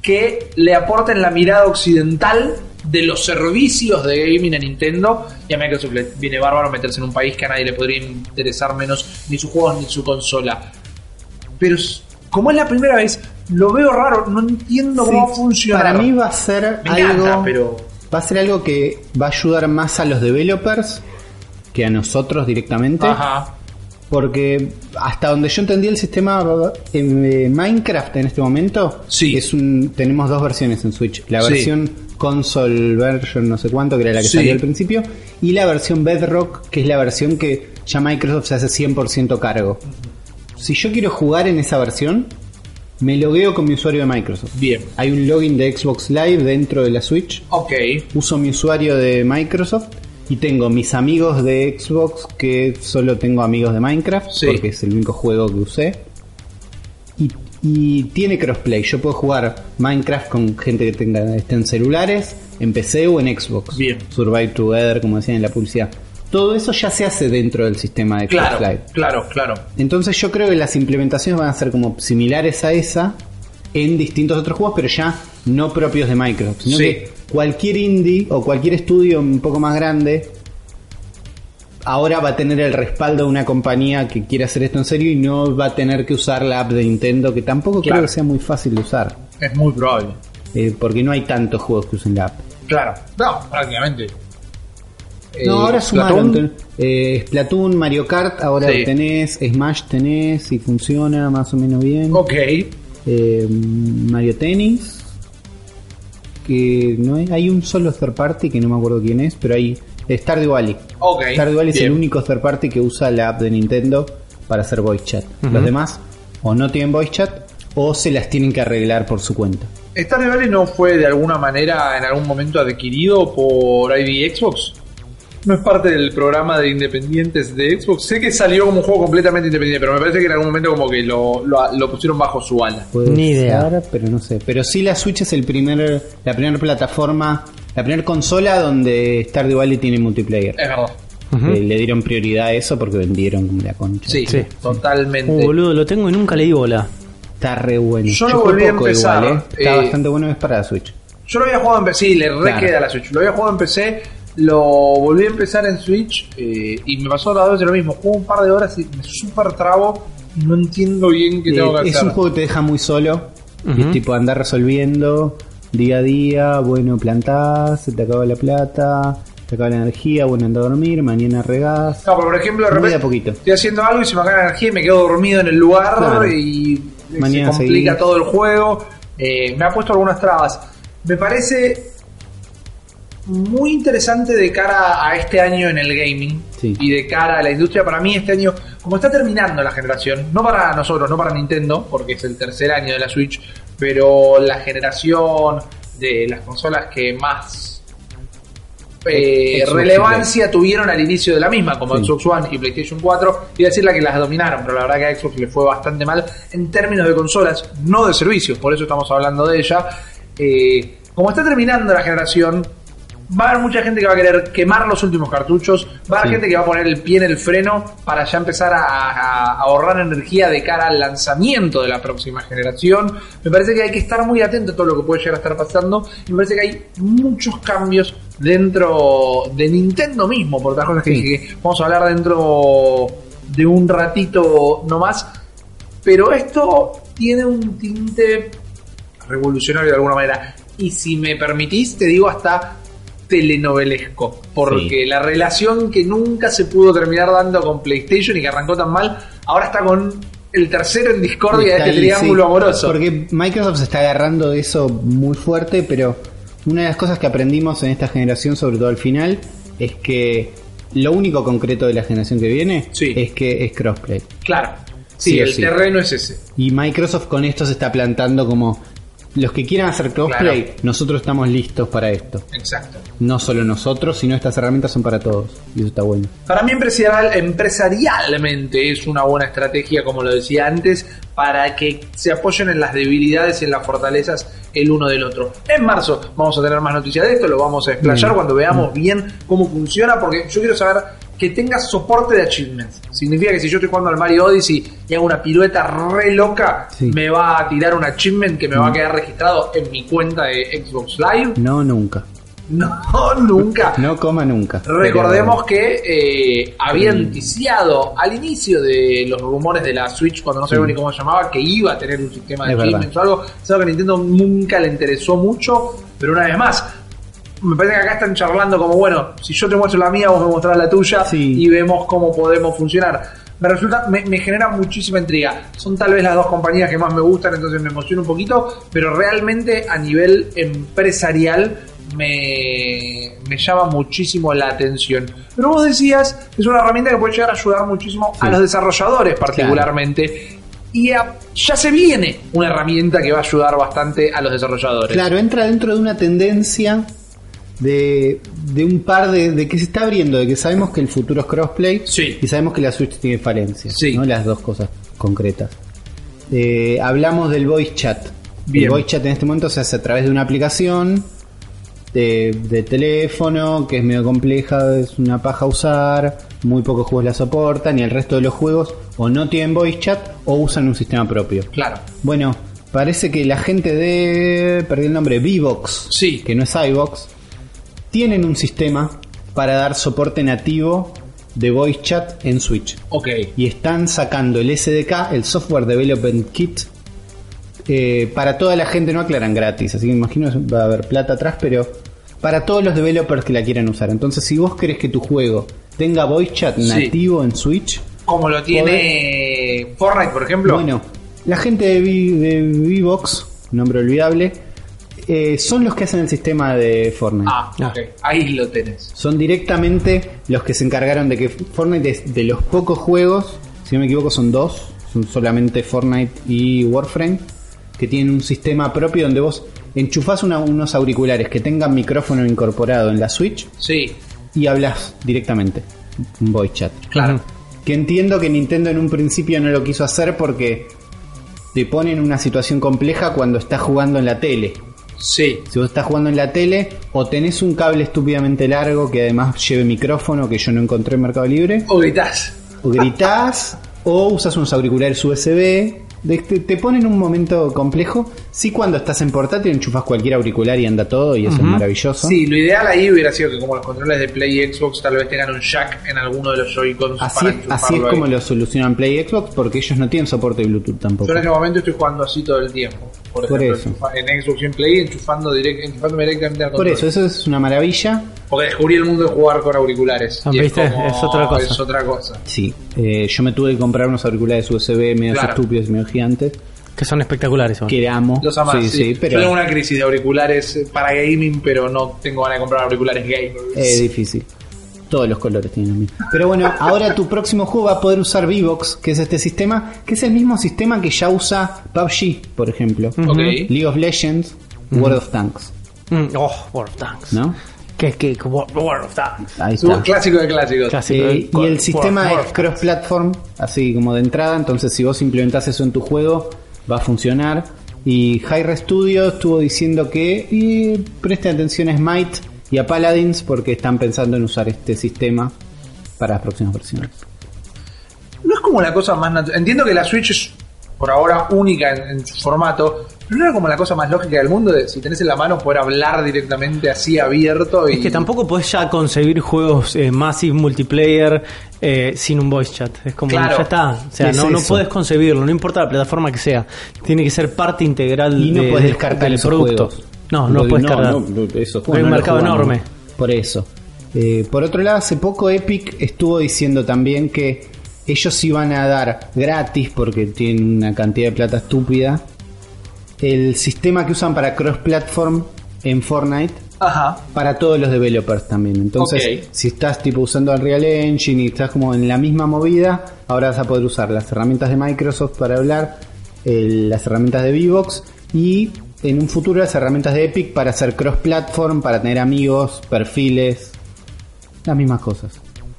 que le aporten la mirada occidental de los servicios de gaming a Nintendo y a Microsoft le viene bárbaro meterse en un país que a nadie le podría interesar menos ni sus juegos ni su consola. Pero como es la primera vez, lo veo raro, no entiendo cómo va a Sí, funcionar. Para mí va a ser Me algo. encanta, pero- Va a ser algo que va a ayudar más a los developers que a nosotros directamente. Ajá. Porque hasta donde yo entendí el sistema en eh, Minecraft en este momento Sí. es un tenemos dos versiones en Switch, la Sí. versión console version no sé cuánto que era la que Sí. salió al principio y la versión Bedrock que es la versión que ya Microsoft se hace 100% cargo. Si yo quiero jugar en esa versión me logueo con mi usuario de Microsoft. Bien. Hay un login de Xbox Live dentro de la Switch. Ok. Uso mi usuario de Microsoft y tengo mis amigos de Xbox que solo tengo amigos de Minecraft Sí. porque es el único juego que usé. Y, y tiene crossplay. Yo puedo jugar Minecraft con gente que tenga esté en celulares, en PC o en Xbox. Bien. Survive Together, como decían en la publicidad. Todo eso ya se hace dentro del sistema de Claro, Live. claro, claro. Entonces yo creo que las implementaciones van a ser como similares a esa en distintos otros juegos, pero ya no propios de Microsoft, sino Sí. que cualquier indie o cualquier estudio un poco más grande ahora va a tener el respaldo de una compañía que quiere hacer esto en serio y no va a tener que usar la app de Nintendo, que tampoco Claro. creo que sea muy fácil de usar, Es muy probable. eh, porque no hay tantos juegos que usen la app. Claro. No, prácticamente. No, Eh, ahora sumaron. Splatoon. eh, Splatoon, Mario Kart, ahora Sí. tenés, Smash tenés y funciona más o menos bien. Ok. eh, Mario Tennis que no hay, hay un solo third party que no me acuerdo quién es pero hay Stardew Valley Ok. Stardew Valley es Bien. el único third party que usa la app de Nintendo para hacer voice chat los demás o no tienen voice chat o se las tienen que arreglar por su cuenta ¿Stardew Valley no fue de alguna manera en algún momento adquirido por ID Xbox? No es parte del programa de independientes de Xbox. Sé que salió como un juego completamente independiente, pero me parece que en algún momento como que lo, lo, lo pusieron bajo su ala. Ni idea. ser, pero no sé pero sí la Switch es el primer la primera plataforma la primera consola donde Stardew Valley tiene multiplayer Es verdad. Le dieron prioridad a eso porque vendieron como la concha Sí, Sí. totalmente. Uh, boludo, lo tengo y nunca le di bola. Está re bueno. Yo lo jugué volví a empezar, igual, ¿eh? Está eh, bastante bueno, es para la Switch. Yo lo había jugado en PC, sí, le re Claro. queda la Switch. Lo había jugado en PC, lo volví a empezar en Switch eh, y me pasó la vez lo mismo. Juego un par de horas y me super trabo y no entiendo bien qué tengo Eh, que es hacer. un juego que te deja muy solo. es tipo andar resolviendo día a día. Bueno, plantás, se te acaba la plata, te acaba la energía. Bueno, anda a dormir, mañana regás. No, pero por ejemplo, de repente de a poquito. estoy haciendo algo y se me acaba la energía y me quedo dormido en el lugar Claro. y Mañana se complica seguís. todo el juego. Eh, me ha puesto algunas trabas. Me parece muy interesante de cara a este año en el gaming Sí. y de cara a la industria. Para mí este año, como está terminando la generación, no para nosotros, no para Nintendo, porque es el tercer año de la Switch, pero la generación de las consolas que más eh, relevancia tuvieron al inicio de la misma, como Sí. Xbox One y PlayStation 4, y decirle que las dominaron, pero la verdad que a Xbox le fue bastante mal en términos de consolas, no de servicios, por eso estamos hablando de ella. Eh, como está terminando la generación, va a haber mucha gente que va a querer quemar los últimos cartuchos, va a haber Sí. gente que va a poner el pie en el freno para ya empezar a, a ahorrar energía de cara al lanzamiento de la próxima generación. Me parece que hay que estar muy atento a todo lo que puede llegar a estar pasando. Y me parece que hay muchos cambios dentro de Nintendo mismo, por otras cosas que Sí. que vamos a hablar dentro de un ratito nomás. Pero esto tiene un tinte revolucionario de alguna manera. Y si me permitís, te digo hasta telenovelesco. Porque Sí. la relación que nunca se pudo terminar dando con PlayStation y que arrancó tan mal, ahora está con el tercero en discordia de este triángulo sí. amoroso. Porque Microsoft se está agarrando de eso muy fuerte, pero una de las cosas que aprendimos en esta generación, sobre todo al final, es que lo único concreto de la generación que viene Sí. es que es crossplay. Claro. Sí, el sí. terreno es ese. Y Microsoft con esto se está plantando como los que quieran hacer crossplay, nosotros estamos listos para esto. Exacto. No solo nosotros, sino estas herramientas son para todos. Y eso está bueno. Para mí empresarial, empresarialmente es una buena estrategia, como lo decía antes, para que se apoyen en las debilidades y en las fortalezas el uno del otro. En marzo vamos a tener más noticias de esto, lo vamos a explayar cuando veamos bien cómo funciona, porque yo quiero saber que tenga soporte de achievements. Significa que si yo estoy jugando al Mario Odyssey y hago una pirueta re loca, Sí. me va a tirar un achievement que me va a quedar registrado en mi cuenta de Xbox Live. No, nunca. No, nunca. No coma nunca. Recordemos que eh, habían ticiado al inicio de los rumores de la Switch, cuando no sabíamos ni cómo se llamaba, que iba a tener un sistema de achievements o algo. Es algo que Nintendo nunca le interesó mucho, pero una vez más, me parece que acá están charlando como, bueno, si yo te muestro la mía, vos me mostrás la tuya Sí. y vemos cómo podemos funcionar. Me resulta, me, me genera muchísima intriga. Son tal vez las dos compañías que más me gustan, entonces me emociona un poquito, pero realmente a nivel empresarial me, me llama muchísimo la atención. Pero vos decías que es una herramienta que puede llegar a ayudar muchísimo a los desarrolladores particularmente. Y a- ya se viene una herramienta que va a ayudar bastante a los desarrolladores. Claro, entra dentro de una tendencia de, de un par de, de que se está abriendo, de que sabemos que el futuro es crossplay Sí. y sabemos que la Switch tiene falencias, Sí. ¿no? las dos cosas concretas. Eh, hablamos del voice chat. Bien. El voice chat en este momento se hace a través de una aplicación de, de teléfono que es medio compleja, es una paja usar, muy pocos juegos la soportan y el resto de los juegos o no tienen voice chat o usan un sistema propio. Claro. Bueno, parece que la gente de. Perdí el nombre, Vivox. Sí. Que no es iVox. Tienen un sistema para dar soporte nativo de voice chat en Switch. Ok. Y están sacando el SDK, el Software Development Kit. eh, para toda la gente, no aclaran gratis, así que me imagino va a haber plata atrás, pero para todos los developers que la quieran usar. Entonces, si vos querés que tu juego tenga voice chat Sí. nativo en Switch, Como lo tiene Fortnite, por ejemplo. bueno, la gente de, de Vivox, nombre olvidable, eh, son los que hacen el sistema de Fortnite. Ah, ok. Ahí lo tenés. Son directamente los que se encargaron de que Fortnite es de los pocos juegos, si no me equivoco son dos, son solamente Fortnite y Warframe, que tienen un sistema propio donde vos enchufás una- unos auriculares que tengan micrófono incorporado en la Switch Sí, y hablas directamente, un voice chat. claro. Que entiendo que Nintendo en un principio no lo quiso hacer porque te pone en una situación compleja cuando estás jugando en la tele. Sí. Si vos estás jugando en la tele, o tenés un cable estúpidamente largo que además lleve micrófono que yo no encontré en Mercado Libre, O gritás. o gritás, o usas unos auriculares USB. De- Te, te pone en un momento complejo. Sí, cuando estás en portátil enchufas cualquier auricular y anda todo, y eso es maravilloso. Sí, lo ideal ahí hubiera sido que como los controles de Play y Xbox tal vez tengan un jack en alguno de los Joy-Cons Así, para es- así es como ahí. lo solucionan Play y Xbox, porque ellos no tienen soporte de Bluetooth tampoco. Yo en este momento estoy jugando así todo el tiempo. Por Por ejemplo, eso. en Xbox y en Play enchufando direct, enchufándome directamente al Por control. eso, eso es una maravilla. Porque descubrí el mundo de jugar con auriculares. Ah, Y ¿viste? como- Es otra cosa. Es otra cosa. Sí, eh, yo me tuve que comprar unos auriculares USB medio Claro. estúpidos y medio gigantes, Que son espectaculares. son. que amo. Los amas, sí, sí. sí, pero Yo tengo una crisis de auriculares eh, para gaming, pero no tengo ganas de comprar auriculares gamers. es difícil. Todos los colores tienen. Pero bueno, ahora tu próximo juego va a poder usar Vivox, que es este sistema, que es el mismo sistema que ya usa PUBG, por ejemplo. Ok. League of Legends, World of Tanks, Mm, oh, World of Tanks. ¿no? ¿Qué, qué, qué- World of Tanks? Ahí Es un está. clásico de clásicos. Clásico. Eh, y el sistema World- es World cross-platform, así como de entrada, entonces si vos implementás eso en tu juego, va a funcionar. Y Hyre Studio estuvo diciendo que y presten atención a Smite y a Paladins porque están pensando en usar este sistema para las próximas versiones. No es como la cosa más natural. Entiendo que la Switch es por ahora única en, en su formato, no era como la cosa más lógica del mundo de si tenés en la mano poder hablar directamente así abierto. Y... Es que tampoco podés ya concebir juegos eh, massive multiplayer eh, sin un voice chat. Es como, Claro. ya está. O sea, ¿Qué no, es no puedes concebirlo, no importa la plataforma que sea. Tiene que ser parte integral Y no de- descartar del esos producto. juegos. No, no puedes cargar. no, esos juegos Hay un no los mercado enorme. Por eso. Eh, por otro lado, hace poco Epic estuvo diciendo también que ellos iban a dar gratis, porque tienen una cantidad de plata estúpida, el sistema que usan para cross-platform en Fortnite Ajá. para todos los developers también. Entonces, si estás tipo usando Unreal Engine y estás como en la misma movida, ahora vas a poder usar las herramientas de Microsoft para hablar, el- las herramientas de Vivox y en un futuro las herramientas de Epic para hacer cross-platform, para tener amigos, perfiles, las mismas cosas.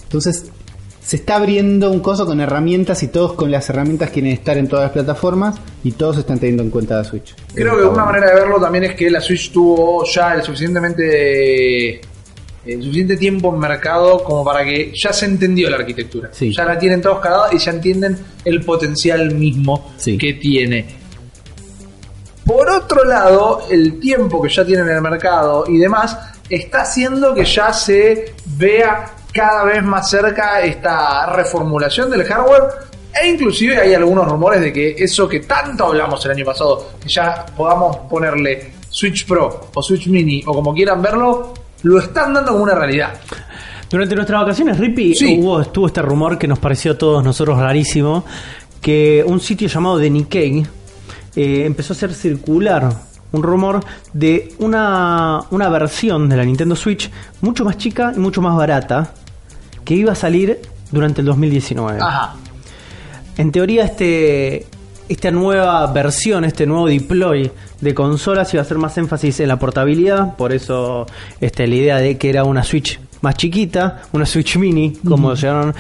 Entonces, se está abriendo un coso con herramientas y todos con las herramientas quieren estar en todas las plataformas y todos están teniendo en cuenta la Switch. Creo que una manera de verlo también es que la Switch tuvo ya el suficientemente el suficiente tiempo en mercado como para que ya se entendió la arquitectura. Sí. Ya la tienen todos cagados y ya entienden el potencial mismo Sí. que tiene. Por otro lado, el tiempo que ya tienen en el mercado y demás está haciendo que ya se vea cada vez más cerca esta reformulación del hardware e inclusive hay algunos rumores de que eso que tanto hablamos el año pasado, que ya podamos ponerle Switch Pro o Switch Mini o como quieran verlo, lo están dando como una realidad. Durante nuestras vacaciones, Rippy, Sí. hubo, estuvo este rumor que nos pareció a todos nosotros rarísimo, que un sitio llamado The Nikkei eh, empezó a hacer circular un rumor de una, una versión de la Nintendo Switch mucho más chica y mucho más barata que iba a salir durante el 2019. Ajá. En teoría, este, esta nueva versión, este nuevo deploy de consolas iba a hacer más énfasis en la portabilidad, por eso este, la idea de que era una Switch más chiquita, una Switch mini, como se llamaron.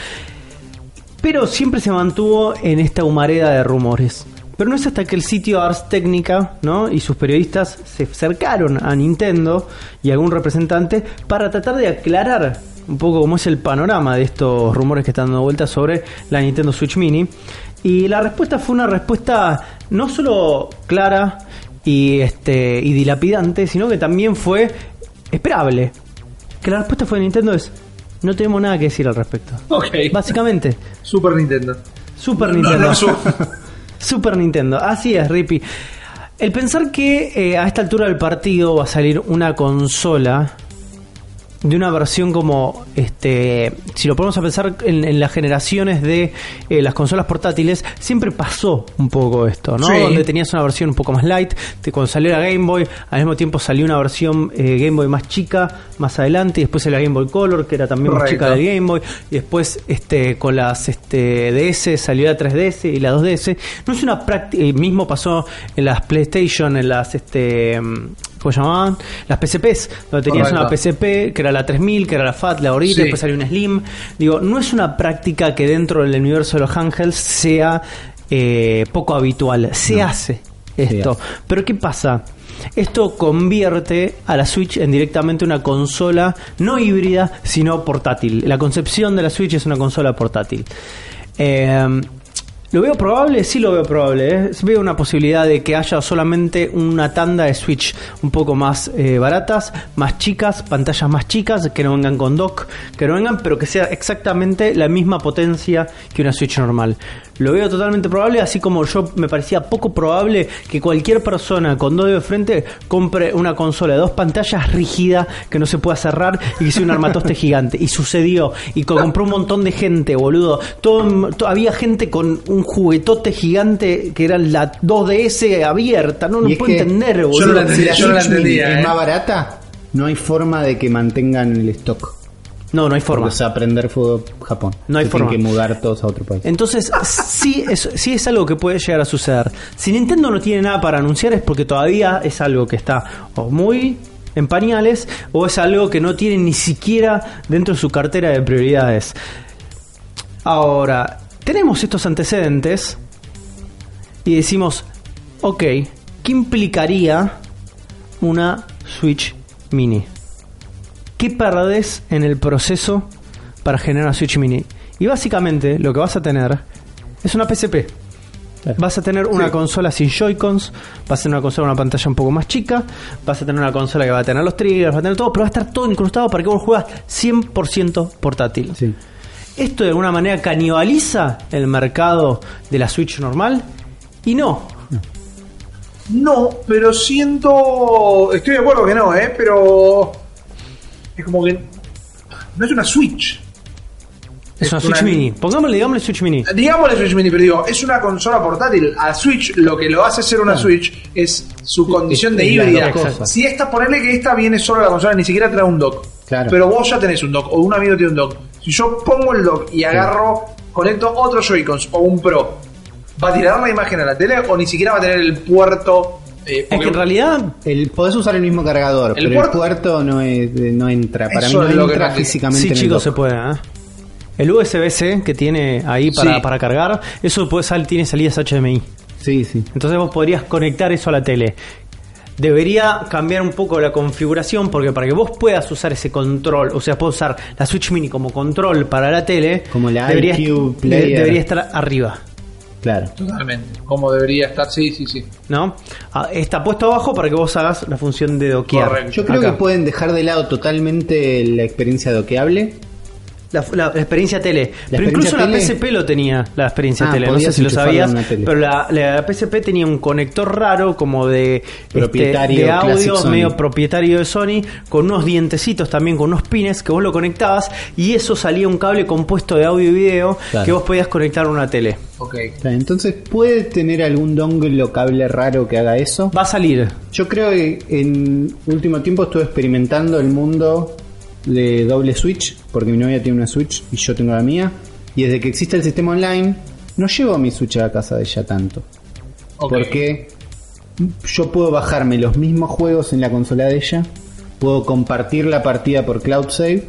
Pero siempre se mantuvo en esta humareda de rumores. Pero no es hasta que el sitio Ars Technica ¿no? y sus periodistas se acercaron a Nintendo y a algún representante para tratar de aclarar un poco cómo es el panorama de estos rumores que están dando vueltas sobre la Nintendo Switch Mini. Y la respuesta fue una respuesta no solo clara y, este, y dilapidante, sino que también fue esperable. Que la respuesta fue de Nintendo es, no tenemos nada que decir al respecto. Ok. Básicamente, Super Nintendo. Super No, Nintendo. no, Super Nintendo, así es, Rippy. El pensar que eh, a esta altura del partido va a salir una consola de una versión como, este, si lo ponemos a pensar en, en las generaciones de eh, las consolas portátiles, siempre pasó un poco esto, ¿no? Sí. Donde tenías una versión un poco más light, te- cuando salió la Game Boy, al mismo tiempo salió una versión eh, Game Boy más chica más adelante, y después la Game Boy Color, que era también más chica del Game Boy, y después este con las este DS salió la 3DS y la 2DS. No es una práctica, mismo pasó en las PlayStation, en las este mm, ¿cómo se llamaban? Las PSPs, donde tenías Correcto. una PSP que era la 3000, que era la FAT, la Sí. después salió una Slim. Digo, no es una práctica que dentro del universo de los handhelds sea eh, poco habitual. Se hace esto. hace. Pero ¿qué pasa? Esto convierte a la Switch en directamente una consola no híbrida, sino portátil. La concepción de la Switch es una consola portátil. Eh, ¿Lo veo probable? Sí lo veo probable. ¿eh? Veo una posibilidad de que haya solamente una tanda de Switch un poco más eh, baratas, más chicas, pantallas más chicas, que no vengan con dock, que no vengan, pero que sea exactamente la misma potencia que una Switch normal. Lo veo totalmente probable, así como yo me parecía poco probable que cualquier persona con dos dedos de frente compre una consola de dos pantallas rígida que no se pueda cerrar y que sea un armatoste gigante. Y sucedió. Y co- compró un montón de gente, boludo. Todo, to- había gente con un juguetote gigante que era la 2DS abierta. No, no puedo entender, Yo boludo. no la yo no la entendía, es ¿eh? más barata, no hay forma de que mantengan el stock. No, no hay forma. Porque se va a prender fuego Japón. No hay Se forma. Tienen que mudar todos a otro país. Entonces, sí es, sí es algo que puede llegar a suceder. Si Nintendo no tiene nada para anunciar es porque todavía es algo que está o muy en pañales o es algo que no tiene ni siquiera dentro de su cartera de prioridades. Ahora, tenemos estos antecedentes y decimos, ok, ¿qué implicaría una Switch Mini? ¿Qué perdés en el proceso para generar una Switch Mini? Y básicamente lo que vas a tener es una PSP. Vas a tener una Sí. consola sin Joy-Cons, vas a tener una consola con una pantalla un poco más chica, vas a tener una consola que va a tener los triggers, va a tener todo, pero va a estar todo incrustado para que vos juegas 100% portátil. Sí. ¿Esto de alguna manera canibaliza el mercado de la Switch normal? Y no. No, pero siento. Estoy de acuerdo que no, ¿eh? Pero. Es como que. No es una Switch. Es, Es una Switch una- Mini. Pongámosle, digámosle Switch Mini. Digámosle Switch Mini, pero digo, es una consola portátil. A Switch lo que lo hace ser una Switch es su condición de híbrida. Si esta, ponerle que esta viene solo la consola, ni siquiera trae un dock. Claro. Pero vos ya tenés un dock, o un amigo tiene un dock. Si yo pongo el dock y agarro, conecto otro Joy-Cons o un Pro, ¿va a tirar la imagen a la tele o ni siquiera va a tener el puerto Eh, Es que porque- en realidad El, podés usar el mismo cargador, El pero puerto- el puerto no, es- no entra. Para Eso mí es no lo entra físicamente Sí, en el chicos, se puede. ¿eh? El USB-C que tiene ahí para, Sí. para cargar, eso puede sal, tiene salidas HDMI. Sí, sí. Entonces vos podrías conectar eso a la tele. Debería cambiar un poco la configuración porque para que vos puedas usar ese control, o sea, puedes usar la Switch Mini como control para la tele, Como la debería, iQ Player. debería estar arriba. Claro. Totalmente. Como debería estar, sí, sí, sí. ¿No? Ah, Está puesto abajo para que vos hagas la función de doquear. Correcto. Yo creo Acá. que pueden dejar de lado totalmente la experiencia doqueable. La, la- la experiencia tele. ¿La pero incluso la experiencia tele? PSP lo tenía, la experiencia Ah, tele. No sé si lo sabías. Pero la, la PSP tenía un conector raro, como de, este, Propietario, de audio, medio propietario de Sony, con unos dientecitos también, con unos pines que vos lo conectabas. Y eso salía un cable compuesto de audio y video Claro. que vos podías conectar a una tele. Ok. Entonces, ¿puede tener algún dongle o cable raro que haga eso? Va a salir. Yo creo que en último tiempo estuve experimentando el mundo de doble Switch, porque mi novia tiene una Switch y yo tengo la mía. Y desde que existe el sistema online, no llevo mi Switch a la casa de ella tanto. Porque yo puedo bajarme los mismos juegos en la consola de ella, puedo compartir la partida por Cloud Save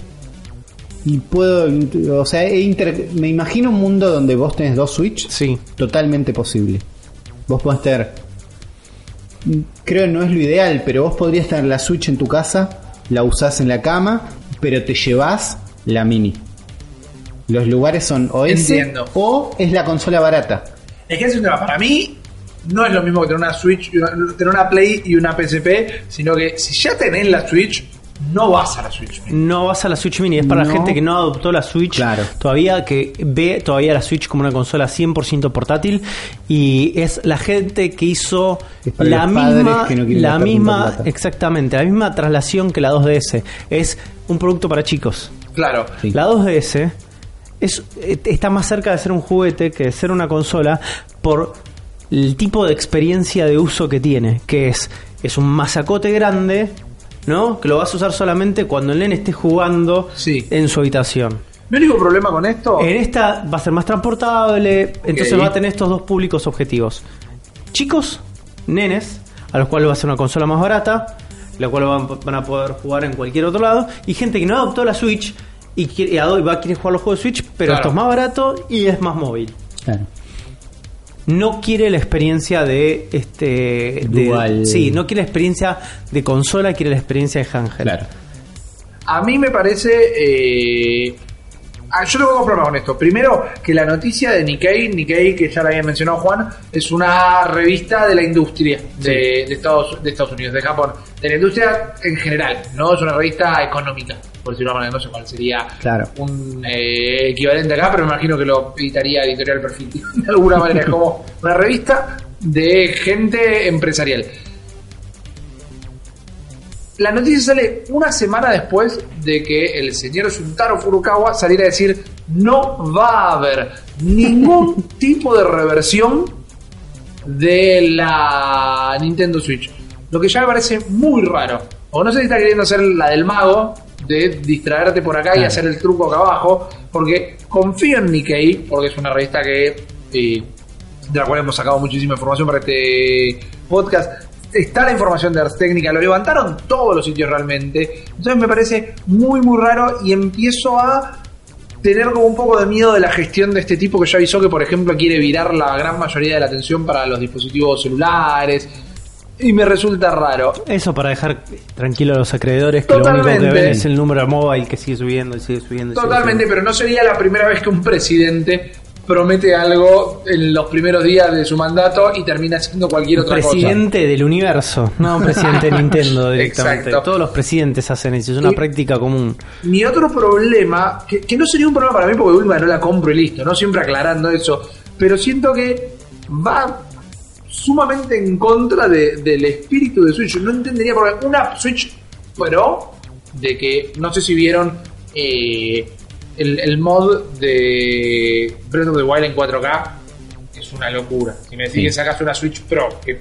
y puedo, o sea, inter- me imagino un mundo donde vos tenés dos Switch, Sí. totalmente posible. Vos podés tener, creo que no es lo ideal, pero vos podrías tener la Switch en tu casa, la usás en la cama, pero te llevas la mini. Los lugares son o ese Entiendo. o es la consola barata. Es que es un tema. Para mí, no es lo mismo que tener una Switch, y una- tener una Play y una PSP, sino que si ya tenés la Switch, no vas a la Switch. Mini. No vas a la Switch Mini, es para la No. gente que no adoptó la Switch Claro. todavía, que ve todavía la Switch como una consola 100% portátil y es la gente que hizo la misma, que no quieren la misma, exactamente, la misma traslación que la 2DS. Es un producto para chicos. Claro. Sí. La 2DS es, eh, está más cerca de ser un juguete que de ser una consola por el tipo de experiencia de uso que tiene, que es, es un masacote grande, ¿no? Que lo vas a usar solamente cuando el nene esté jugando Sí. en su habitación. Mi único problema con esto. En esta va a ser más transportable, entonces va a tener estos dos públicos objetivos. Chicos, nenes, a los cuales va a ser una consola más barata, la cual van, van a poder jugar en cualquier otro lado, y gente que no adoptó la Switch y, quiere, y va a querer jugar los juegos de Switch, pero Claro. esto es más barato y es más móvil. Claro. No quiere la experiencia de este de- Dual. sí, no quiere la experiencia de consola, quiere la experiencia de handheld. Claro. A mí me parece. eh, ah, yo tengo dos problemas con esto. Primero, que la noticia de Nikkei, Nikkei, que ya la había mencionado Juan, es una revista de la industria de, de Estados, de Estados Unidos, de Japón. De la industria en general, no es una revista económica, por decirlo de una manera. No sé cuál sería Claro. un eh, equivalente acá, pero me imagino que lo editaría Editorial Perfil de alguna manera. Es como una revista de gente empresarial. La noticia sale una semana después de que el señor Suntaro Furukawa saliera a decir no va a haber ningún tipo de reversión de la Nintendo Switch. Lo que ya me parece muy raro. O no sé si está queriendo hacer la del mago, de distraerte por acá y Claro. hacer el truco acá abajo, porque confío en Nikkei, porque es una revista que eh, de la cual hemos sacado muchísima información para este podcast. Está la información de Ars Técnica, lo levantaron todos los sitios realmente. Entonces me parece muy, muy raro y empiezo a tener como un poco de miedo de la gestión de este tipo que ya avisó que, por ejemplo, quiere virar la gran mayoría de la atención para los dispositivos celulares. Y me resulta raro. Eso para dejar tranquilo a los acreedores que lo único Totalmente. que ven es el número mobile que sigue subiendo y sigue subiendo. y sigue Totalmente, pero no sería la primera vez que un presidente promete algo en los primeros días de su mandato y termina haciendo cualquier otra cosa. presidente del universo, no un presidente de Nintendo directamente. Exacto. Todos los presidentes hacen eso, es una Y- práctica común. Mi otro problema, que, que no sería un problema para mí porque Ulma no la compro y listo, no siempre aclarando eso, pero siento que va sumamente en contra de- del espíritu de Switch. No entendería porque una Switch Pro, de que no sé si vieron eh, el, el mod de Breath of the Wild en 4K, es una locura. Si me decís Sí. que sacas una Switch Pro, que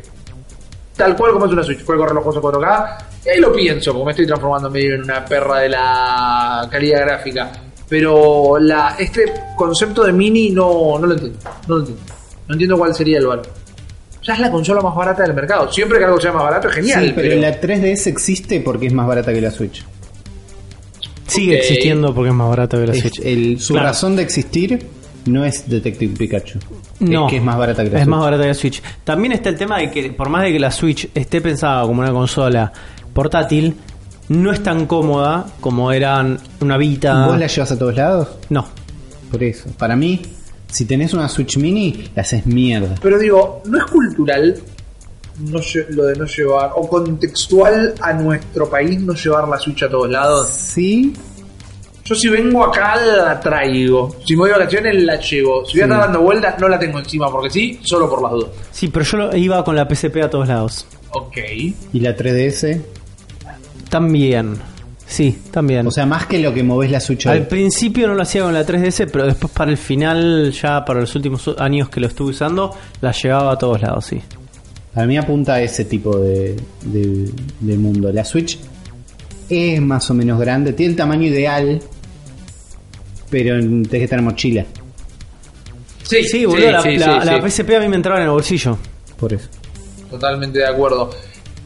tal cual como es una Switch, puede correr los juegos en 4K. Y ahí lo pienso, porque me estoy transformando medio en una perra de la calidad gráfica. Pero la, este concepto de mini no, no lo entiendo. No lo entiendo. No entiendo cuál sería el valor. ya es la consola más barata del mercado. Siempre que algo sea más barato es genial. Sí, pero, la 3DS existe porque es más barata que la Switch. Sigue existiendo porque es más barato que la Es- Switch. el- su Claro. razón de existir no es Detective Pikachu. No, es que es más barata que la es Switch. más barata que la Switch. También está el tema de que, por más de que la Switch esté pensada como una consola portátil, no es tan cómoda como eran una Vita. ¿Vos la llevas a todos lados? No. Por eso. Para mí, si tenés una Switch Mini, la haces mierda. Pero digo, ¿no es cultural no lle- lo de no llevar, o contextual a nuestro país no llevar la Switch a todos lados? Sí, Yo si vengo acá la traigo. Si me voy de vacaciones la llevo. Si voy a estar dando vueltas no la tengo encima porque sí, solo por las dudas. Sí, pero yo lo- iba con la PSP a todos lados. Ok. y la 3DS. También. Sí, también. O sea, más que lo que movés la Switch. Al principio no lo hacía con la 3DS, pero después para el final, ya para los últimos años que lo estuve usando, la llevaba a todos lados, sí. Para mí apunta a ese tipo de, de- de mundo. La Switch es más o menos grande, tiene el tamaño ideal, pero tenés que tener mochila. Sí, Sí, boludo, la, sí, la- sí, la sí. PSP a mí me entraba en el bolsillo. Por eso. Totalmente de acuerdo.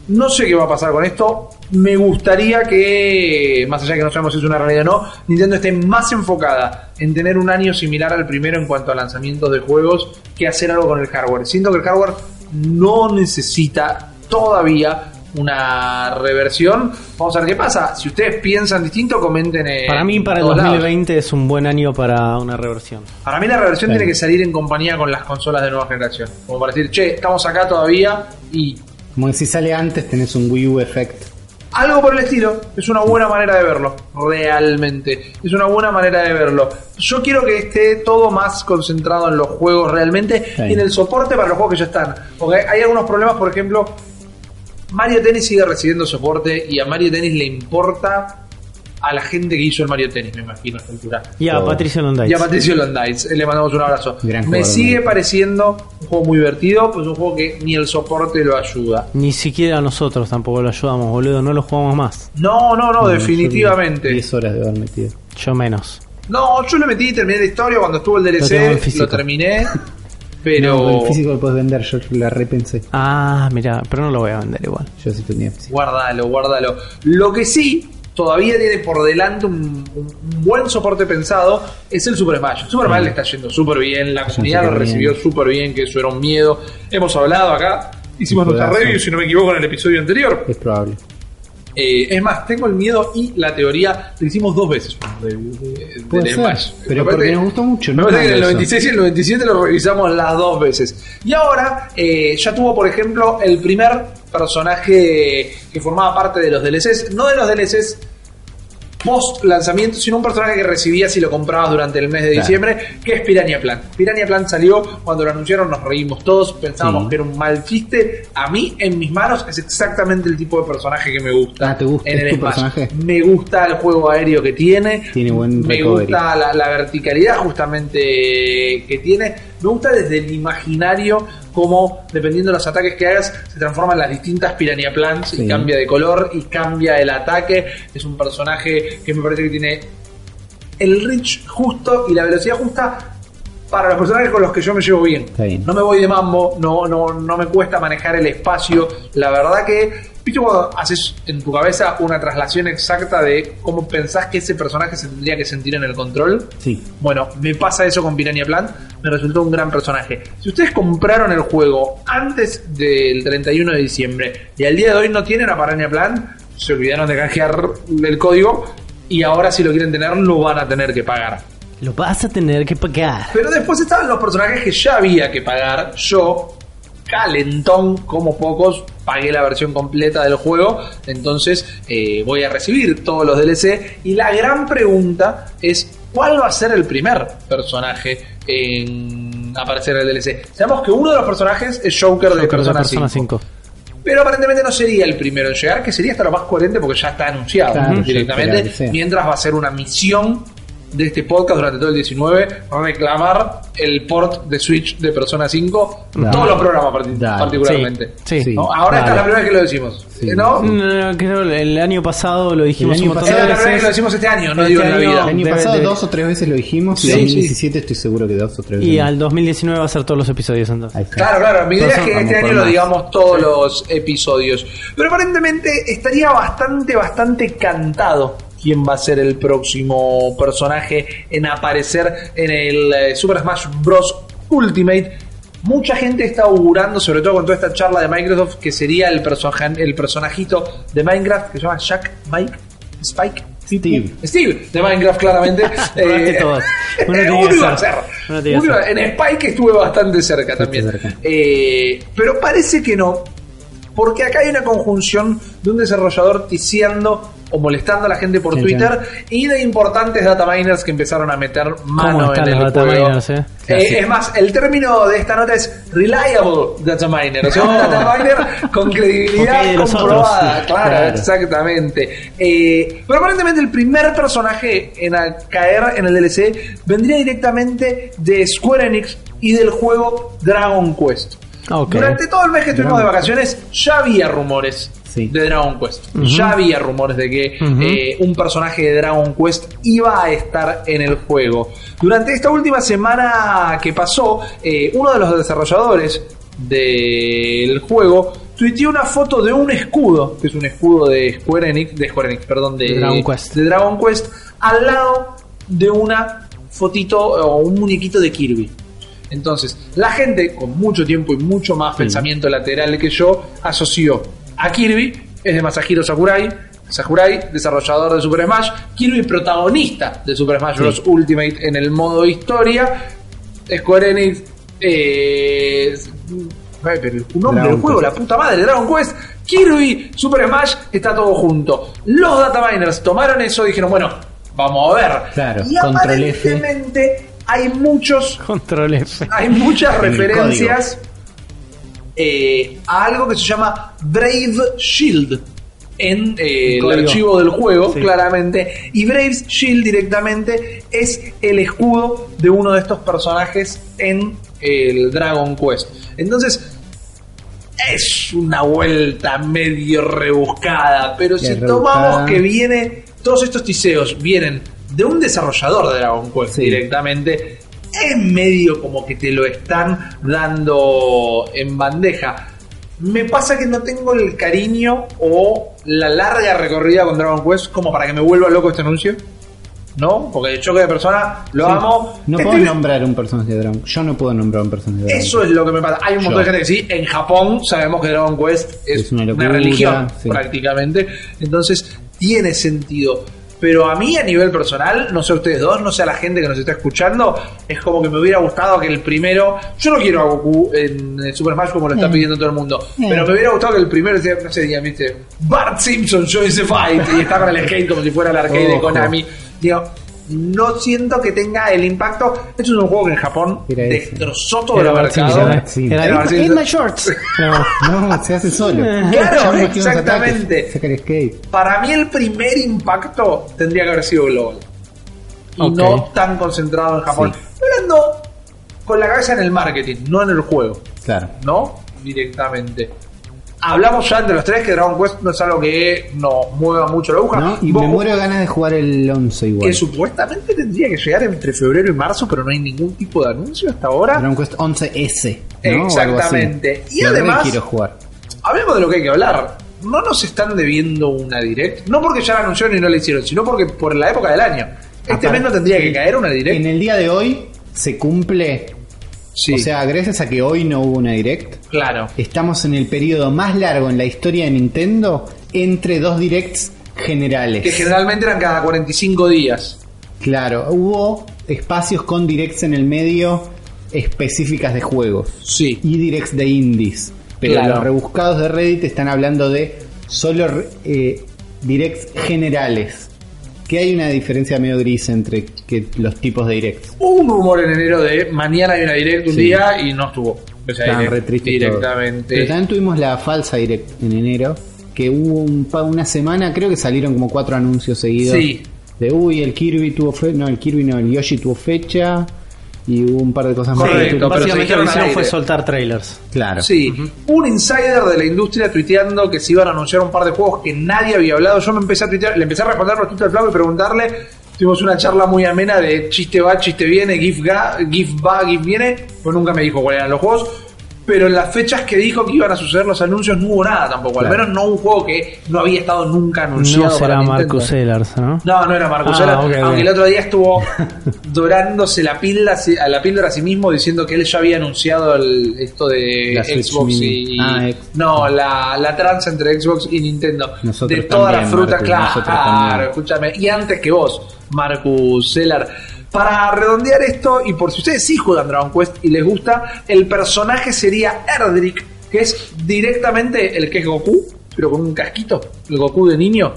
No sé qué va a pasar con esto. Me gustaría que, más allá de que no sabemos si es una realidad o no, Nintendo esté más enfocada en tener un año similar al primero en cuanto a lanzamientos de juegos que hacer algo con el hardware. Siento que el hardware no necesita todavía una reversión. Vamos a ver qué pasa. Si ustedes piensan distinto, comenten en Para mí, para el todos lados. 2020 es un buen año para una reversión. Para mí la reversión tiene que salir en compañía con las consolas de nueva generación. Como para decir, che, estamos acá todavía y Como que si sale antes tenés un Wii U Effect. Algo por el estilo, es una buena manera de verlo, realmente. Es una buena manera de verlo. Yo quiero que esté todo más concentrado en los juegos realmente Sí. y en el soporte para los juegos que ya están. Porque hay algunos problemas, por ejemplo, Mario Tennis sigue recibiendo soporte y a Mario Tennis le importa a la gente que hizo el Mario Tennis, me imagino, a esta altura. Y a. Patricio Londaitz. Y a Patricio Londaitz, le mandamos un abrazo. Gran me jugador, sigue pareciendo un juego muy divertido, pues un juego que ni el soporte lo ayuda. Ni siquiera nosotros tampoco lo ayudamos, boludo. No lo jugamos más. No, no, no, No, definitivamente. yo 10 horas de haber metido. Yo menos. No, yo lo metí y terminé la historia cuando estuvo el Lo DLC, físico. lo terminé. Pero No, el físico lo puedes vender, yo la repensé. Ah, mira, pero no lo voy a vender igual. Yo sí tenía físico. guárdalo, guárdalo. Lo que sí todavía tiene por delante un, buen soporte pensado es el Super Smash. Super Smash le está yendo súper bien, la comunidad lo recibió súper bien, que eso era un miedo. Hemos hablado acá, hicimos nuestra review, si no me equivoco, en el episodio anterior. Es probable. Eh, es más, tengo el miedo y la teoría. Lo hicimos dos veces de, Puede del ser, Smash. pero Me porque nos gustó mucho, Me no parece que en el tanto eso. 96 y el 97 lo revisamos las dos veces. Y ahora eh, ya tuvo, por ejemplo, el primer personaje que formaba parte de los DLCs. No de los DLCs post lanzamiento, sino un personaje que recibías si lo comprabas durante el mes de Claro. diciembre, que es Piranha Plant. Piranha Plant salió cuando lo anunciaron, nos reímos todos, pensábamos Sí. que era un mal chiste. A mí, en mis manos, es exactamente el tipo de personaje que me gusta. Ah, ¿te gusta? en ¿Es el tu personaje? Me gusta el juego aéreo que tiene. Tiene buen Me recovery. gusta la, la verticalidad justamente que tiene. Me gusta desde el imaginario cómo, dependiendo de los ataques que hagas, se transforman las distintas Piranha Plants y cambia de color y cambia el ataque. Es un personaje que me parece que tiene el reach justo y la velocidad justa para los personajes con los que yo me llevo bien. Bien. No me voy de mambo, no, no, no me cuesta manejar el espacio. La verdad que, ¿viste cuando haces en tu cabeza una traslación exacta de cómo pensás que ese personaje se tendría que sentir en el control? Sí. Bueno, me pasa eso con Piranha Plant, me resultó un gran personaje. Si ustedes compraron el juego antes del 31 de diciembre y al día de hoy no tienen a Piranha Plant, se olvidaron de canjear el código y ahora si lo quieren tener lo van a tener que pagar. Lo vas a tener que pagar. Pero después estaban los personajes que ya había que pagar. Yo, calentón, como pocos, pagué la versión completa del juego. Entonces eh, voy a recibir todos los DLC. Y la gran pregunta es: ¿cuál va a ser el primer personaje en aparecer en el DLC? Sabemos que uno de los personajes es Joker, de Joker de Persona, Persona 5. 5. Pero aparentemente no sería el primero en llegar, que sería hasta lo más coherente porque ya está anunciado Claro, directamente. Mientras va a ser una misión de este podcast durante todo el 19 reclamar el port de Switch de Persona 5, Dale. todos los programas Dale. particularmente. Sí, sí. Ahora esta es la primera vez que lo decimos. Sí. ¿No? No, no, creo el año pasado lo dijimos El un año montón de es la primera vez veces. que lo decimos este año, no Este digo en la vida. El año pasado debe- dos o tres veces lo dijimos Sí, y sí. 2017 estoy seguro que dos o tres veces. Y al 2019 va a ser todos los episodios entonces. Claro, claro. Mi idea es que este año lo digamos todos los episodios. Pero aparentemente estaría bastante, bastante cantado quién va a ser el próximo personaje en aparecer en el eh, Super Smash Bros. Ultimate. Mucha gente está augurando, sobre todo con toda esta charla de Microsoft, que sería el, personaje, el personajito de Minecraft que se llama Jack, Mike, Spike. Steve. Steve de Minecraft, claramente. Todos. Uno eh, uno iba a ser. Uno en Spike estuve bastante cerca también. cerca. Eh, pero parece que no. Porque acá hay una conjunción de un desarrollador ticiando o molestando a la gente por Twitter y de importantes data miners que empezaron a meter mano en el juego. miners, eh? Eh, es más, el término de esta nota es reliable data miner. O sea, un data miner con credibilidad comprobada. Claro, Claro. exactamente. Eh, pero aparentemente el primer personaje en a caer en el DLC vendría directamente de Square Enix y del juego Dragon Quest. Ok. Durante todo el mes que estuvimos de vacaciones ya había rumores Sí. de Dragon Quest. Ya había rumores de que eh, un personaje de Dragon Quest iba a estar en el juego. Durante esta última semana que pasó, eh, uno de los desarrolladores del juego tuiteó una foto de un escudo, que es un escudo de Square Enix, de Square Enix, perdón, De Dragon Quest. de Dragon Quest, al lado de una fotito o un muñequito de Kirby. Entonces, la gente con mucho tiempo y mucho más pensamiento lateral que yo asoció a Kirby, es de Masahiro Sakurai, Sakurai, desarrollador de Super Smash, Kirby protagonista de Super Smash Bros. Ultimate en el modo historia, Square Enix, eh, ay, pero un nombre del juego, la puta madre, Dragon Quest, Kirby, Super Smash, está todo junto. Los dataminers tomaron eso y dijeron, bueno, vamos a ver. Claro, y aparentemente hay muchos Control F. hay muchas referencias eh, a algo que se llama Brave Shield en eh, el código. archivo del juego, Sí. claramente. Y Brave Shield directamente es el escudo de uno de estos personajes en el Dragon Quest. Entonces, es una vuelta medio rebuscada, pero si tomamos que viene, todos estos tiseos vienen de un desarrollador de Dragon Quest Sí. directamente, es medio como que te lo están dando en bandeja. Me pasa que no tengo el cariño o la larga recorrida con Dragon Quest como para que me vuelva loco este anuncio. ¿No? Porque el choque de persona lo Sí. amo. No puedo nombrar un personaje de Dragon Yo no puedo nombrar un personaje de Dragon eso es lo que me pasa. Hay un montón de gente que sí. En Japón sabemos que Dragon Quest es, Es una religión sí. prácticamente. Entonces tiene sentido. Pero a mí a nivel personal, no sé a ustedes dos, no sé a la gente que nos está escuchando, es como que me hubiera gustado que el primero, yo no quiero a Goku en Super Smash como lo está pidiendo todo el mundo, pero me hubiera gustado que el primero, sea, no sé, diga, viste, Bart Simpson joins the fight y está con el skate como si fuera el arcade de. Konami. Digo, no siento que tenga el impacto. Esto es un juego que en Japón destrozó todo el mercado. Era my shorts. No. No, se hace solo. Claro, exactamente. ataques. Para mí el primer impacto tendría que haber sido global. Y no tan concentrado en Japón. Sí. Hablando con la cabeza en el marketing, no en el juego. Claro. ¿No? Directamente. Hablamos ya entre los tres que Dragon Quest no es algo que nos mueva mucho la aguja. ¿No? Y Vos- me muero ganas de jugar el 11 igual. que supuestamente tendría que llegar entre febrero y marzo, pero no hay ningún tipo de anuncio hasta ahora. Dragon Quest 11S. ¿no? O algo así. Exactamente. Y verdad además- quiero jugar. Hablemos de lo que hay que hablar. No nos están debiendo una direct, no porque ya la anunciaron y no la hicieron, sino porque por la época del año. Este Aparte, mes no tendría que caer una direct. En el día de hoy se cumple. Sí, O sea, gracias a que hoy no hubo una direct, claro. estamos en el periodo más largo en la historia de Nintendo entre dos directs generales. Que generalmente eran cada 45 días. Claro, hubo espacios con directs en el medio específicas de juegos Sí. y directs de indies. Pero Claro. los rebuscados de Reddit están hablando de solo eh, directs generales. Que hay una diferencia medio gris entre que los tipos de directs. Hubo un rumor en enero de mañana hay una direct un Sí. día y no estuvo. Estaban direct re directamente. Pero también tuvimos la falsa direct en enero. Que hubo un una semana, creo que salieron como cuatro anuncios seguidos. Sí. De uy, el Kirby tuvo fecha. No, el Kirby no, el Yoshi tuvo fecha. Y hubo un par de cosas más. Correcto, pero se Básicamente lo que hicieron fue soltar trailers. Claro. Sí, un insider de la industria tuiteando que se iban a anunciar un par de juegos que nadie había hablado. Yo me empecé a tuitear, le empecé a responder los tweets al Flaco y preguntarle. Tuvimos una charla muy amena de chiste va, chiste viene, GIF, ga, GIF va, GIF viene. Pues nunca me dijo cuáles eran los juegos. Pero en las fechas que dijo que iban a suceder los anuncios no hubo nada tampoco. Al menos no un juego que no había estado nunca anunciado. No será. Marcus Sellers, ¿no? No, no era Marcus Ah, ok. aunque el otro día estuvo dorándose la píldora a la píldora a sí mismo diciendo que él ya había anunciado el- esto de La Xbox y Ah, ex- no la, la trans entre Xbox y Nintendo Nosotros de toda la también, fruta Marcus, claro, escúchame y antes que vos Marcus Seller para redondear esto y por si ustedes sí juegan Dragon Quest y les gusta el personaje sería Erdrick que es directamente el que es Goku pero con un casquito el Goku de niño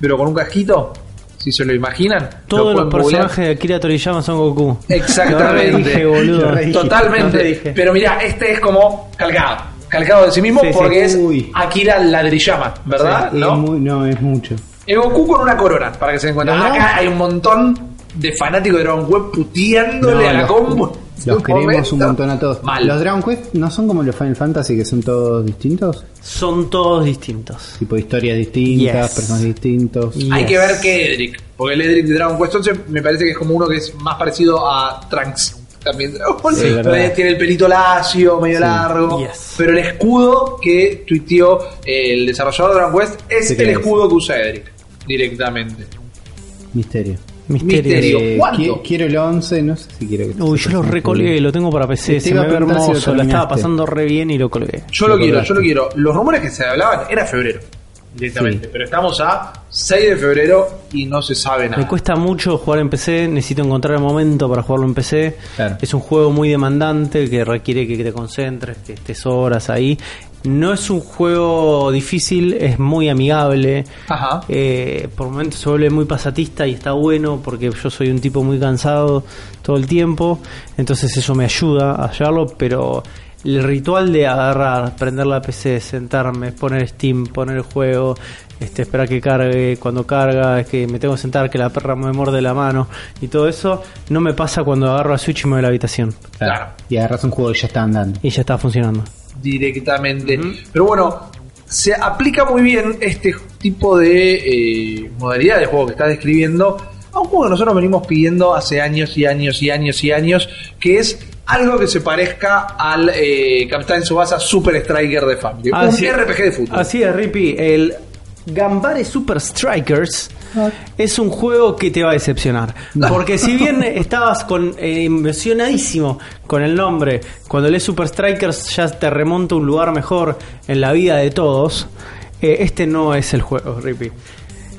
pero con un casquito si se lo imaginan Todos lo los googlear. personajes de Akira Toriyama son Goku. Exactamente. Lo dije, boludo. Lo Totalmente. dije. Pero mira, este es como calcado. Calcado de sí mismo Sí, sí. porque es Uy. Akira Ladrillama, ¿verdad? Es ¿No? muy- no, es mucho. El Goku con una corona, para que se den cuenta. ¿Los Acá hay un montón de fanáticos de Dragon Quest puteándole No, a la los- combo. Los queremos momento. un montón a todos. Mal. Los Dragon Quest no son como los Final Fantasy que son todos distintos. Son todos distintos. Tipo historias distintas, Yes. personajes distintos. Hay que ver qué Edric. Porque el Edric de Dragon Quest 11 me parece que es como uno que es más parecido a Trunks. También. Sí, tiene el pelito lacio, medio Sí. largo. Yes. Pero el escudo que tuiteó el desarrollador de Dragon Quest es Sí, el que es. escudo que usa Edric. Directamente. Misterio. Misterio. Misterio. Eh, ¿Cuánto? qui- quiero el 11, no sé si quiero que Uy, yo lo recolgué, lo tengo para PC, Te se me ve si lo hermoso, la estaba pasando re bien y lo colgué. Yo lo Lo quiero, yo lo quiero. Los rumores que se hablaban era febrero. Directamente. Sí. Pero estamos a 6 de febrero y no se sabe nada. Me cuesta mucho jugar en PC, necesito encontrar el momento para jugarlo en PC. Claro. Es un juego muy demandante que requiere que te concentres, que estés horas ahí. No es un juego difícil, es muy amigable. Ajá. Eh, por momentos se vuelve muy pasatista y está bueno porque yo soy un tipo muy cansado todo el tiempo. Entonces eso me ayuda a hallarlo, pero el ritual de agarrar, prender la PC, sentarme, poner Steam, poner el juego, este, esperar que cargue, cuando carga, es que me tengo que sentar, que la perra me muerde la mano y todo eso, no me pasa cuando agarro a Switch y me voy a la habitación. Claro. Y agarras un juego que ya está andando. Y ya está funcionando. Directamente. Pero bueno, se aplica muy bien este tipo de eh, modalidad de juego que estás describiendo a un juego que nosotros venimos pidiendo hace años y años y años y años, que es algo que se parezca al eh, Captain Subasa Super Striker de Family. un Así- RPG de fútbol. Así es, Rippy. El Gambare Super Strikers es un juego que te va a decepcionar. Porque si bien estabas con eh, emocionadísimo con el nombre, cuando lees Super Strikers ya te remonta a un lugar mejor en la vida de todos, eh, este no es el juego, Rippy.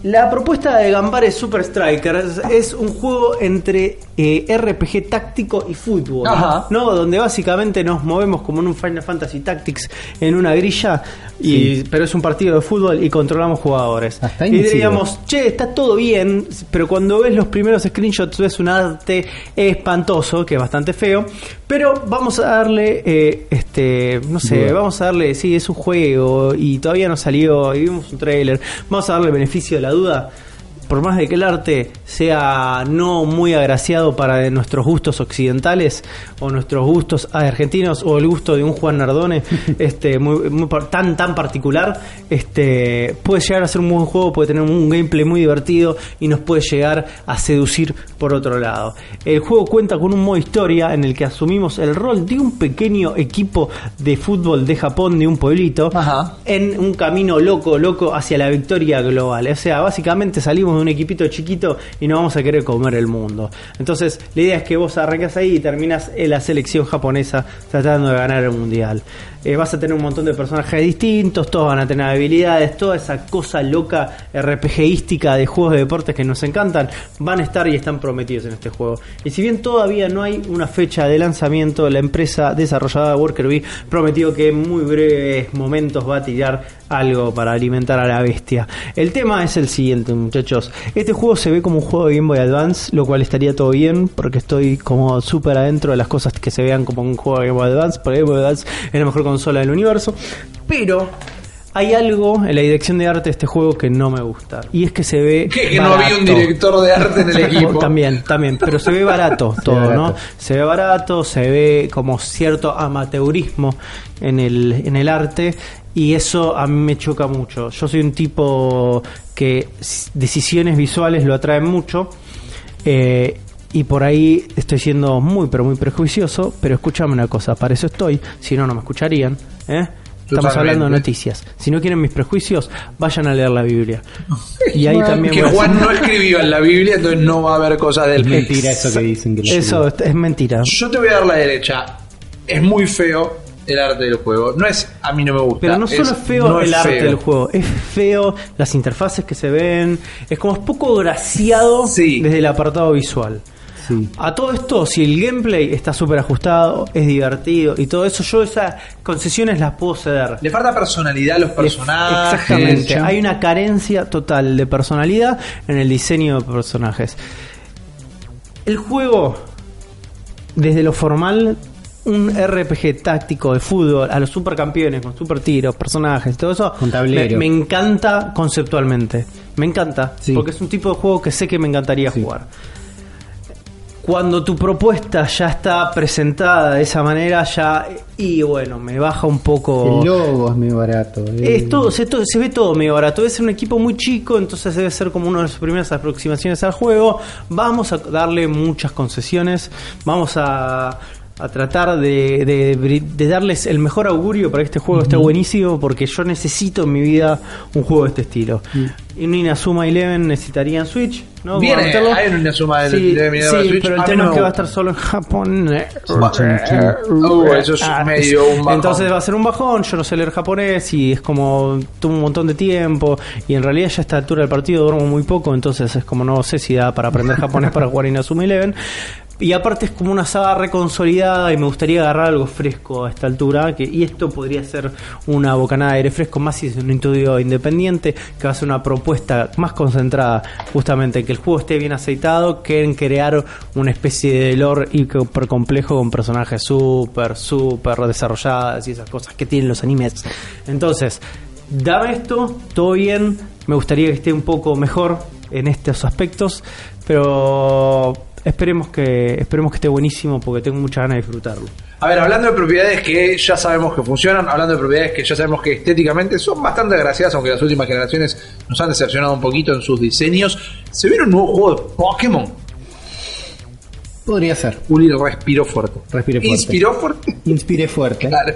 La propuesta de Gambare Super Strikers es un juego entre eh, RPG táctico y fútbol, Ajá. ¿no? Donde básicamente nos movemos como en un Final Fantasy Tactics en una grilla, y, pero es un partido de fútbol y controlamos jugadores. Hasta y diríamos, che, está todo bien, pero cuando ves los primeros screenshots ves un arte espantoso, que es bastante feo, pero vamos a darle, eh, este, no sé, vamos a darle, sí, es un juego y todavía no salió y vimos un trailer, vamos a darle beneficio de la Là Por más de que el arte sea no muy agraciado para nuestros gustos occidentales o nuestros gustos argentinos o el gusto de un Juan Nardone, este, muy, muy par- tan tan particular, este, puede llegar a ser un buen juego, puede tener un gameplay muy divertido y nos puede llegar a seducir por otro lado. El juego cuenta con un modo historia en el que asumimos el rol de un pequeño equipo de fútbol de Japón de un pueblito Ajá. en un camino loco, loco hacia la victoria global. O sea, básicamente salimos de un equipito chiquito y no vamos a querer comer el mundo. Entonces, la idea es que vos arrancas ahí y terminas en la selección japonesa tratando de ganar el mundial. Eh, vas a tener un montón de personajes distintos, todos van a tener habilidades, toda esa cosa loca RPGística de juegos de deportes que nos encantan, van a estar y están prometidos en este juego. Y si bien todavía no hay una fecha de lanzamiento, la empresa desarrolladora Worker Bee prometió que en muy breves momentos va a tirar algo para alimentar a la bestia. El tema es el siguiente, muchachos. Este juego se ve como un juego de Game Boy Advance, lo cual estaría todo bien, porque estoy como súper adentro de las cosas que se vean como un juego de Game Boy Advance, porque Game Boy Advance es la mejor consola del universo. Pero Hay algo en la dirección de arte de este juego que no me gusta. Y es que se ve. Que, que no había un director de arte en el equipo. También, también, pero se ve barato todo, ¿no? Se ve barato, se ve como cierto amateurismo en el, en el arte y eso a mí me choca mucho. Yo soy un tipo que decisiones visuales lo atraen mucho eh, y por ahí estoy siendo muy, pero muy prejuicioso, pero escúchame una cosa, para eso estoy, si no, no me escucharían, ¿eh? Estamos hablando de noticias. Si no quieren mis prejuicios, vayan a leer la Biblia. Y ahí también que Juan no escribió en la Biblia, entonces no va a haber cosas del Es mentira eso que dicen que lo Eso es mentira. Yo te voy a dar la derecha. Es muy feo el arte del juego. No es a mí no me gusta. Pero no solo es feo no el es arte feo. del juego, es feo las interfaces que se ven, es como es poco graciado Sí. desde el apartado visual. Sí. A todo esto, si el gameplay está súper ajustado, es divertido y todo eso, yo esas concesiones las puedo ceder. Le falta personalidad a los personajes. Exactamente, hay una carencia total de personalidad en el diseño de personajes. El juego, desde lo formal, un RPG táctico de fútbol a los supercampeones con super tiros, personajes, todo eso. Me, me encanta conceptualmente. Me encanta, Sí. porque es un tipo de juego que sé que me encantaría Sí. jugar. Cuando tu propuesta ya está presentada de esa manera, ya. Y bueno, me baja un poco. El logo es muy barato. eh. Es todo, se, se ve todo medio barato. Debe ser un equipo muy chico, entonces debe ser como una de las primeras aproximaciones al juego. Vamos a darle muchas concesiones. Vamos a, a tratar de, de bri- de darles el mejor augurio para que este juego esté buenísimo, porque yo necesito en mi vida un juego de este estilo. Y un Inazuma Eleven necesitaría en Switch, ¿no? Viene, hay un Inazuma Sí, Eleven sí, para Switch. pero el A mí tema no es que va a estar solo en Japón. Uh, eso es medio un bajón. Entonces va a ser un bajón, yo no sé leer japonés y es como tuvo un montón de tiempo y en realidad ya a esta altura del partido duermo muy poco, entonces es como no sé si da para aprender japonés para jugar Inazuma Eleven. Y aparte es como una saga reconsolidada y me gustaría agarrar algo fresco a esta altura. Que, y esto podría ser una bocanada de aire fresco, más si es un estudio independiente, que va a ser una propuesta más concentrada justamente en que el juego esté bien aceitado, que en crear una especie de lore hiper complejo con personajes súper, súper desarrolladas y esas cosas que tienen los animes. Entonces, dame esto, todo bien, me gustaría que esté un poco mejor en estos aspectos, pero esperemos que esperemos que esté buenísimo porque tengo muchas ganas de disfrutarlo. A ver, hablando de propiedades que ya sabemos que funcionan, hablando de propiedades que ya sabemos que estéticamente son bastante agraciadas, aunque las últimas generaciones nos han decepcionado un poquito en sus diseños, se viene un nuevo juego de Pokémon. Podría ser. Uli respiró fuerte. Respiré fuerte. ¿Inspiró fuerte? Inspiré fuerte. Claro.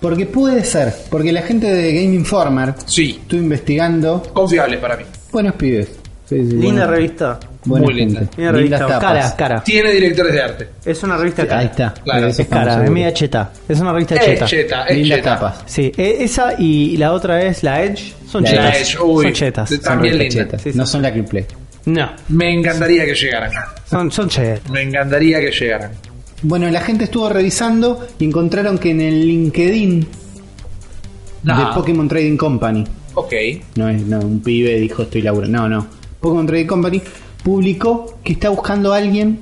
Porque puede ser. Porque la gente de Game Informer Sí, estuvo investigando. confiable para mí. Buenos pibes. Sí, sí, Linda revista. Buena Muy linda. gente. Revista. Cara, cara. Tiene directores de arte. Es una revista cara. Ahí está. Claro, Es cara, es media cheta. Es una revista Es cheta. cheta, es Lindas cheta. tapas. Sí, e- esa y la otra es la Edge. Son La chetas. Edge, uy. son chetas. Son También linda. chetas. Sí, sí, no son la que play. No, Me encantaría que llegaran. son, son chetas. Me encantaría que llegaran. Bueno, la gente estuvo revisando y encontraron que en el LinkedIn Nah. de Pokémon Trading Company, Ok. no es no, un pibe dijo estoy laburando, no, no. Pokémon Trading Company publicó que está buscando a alguien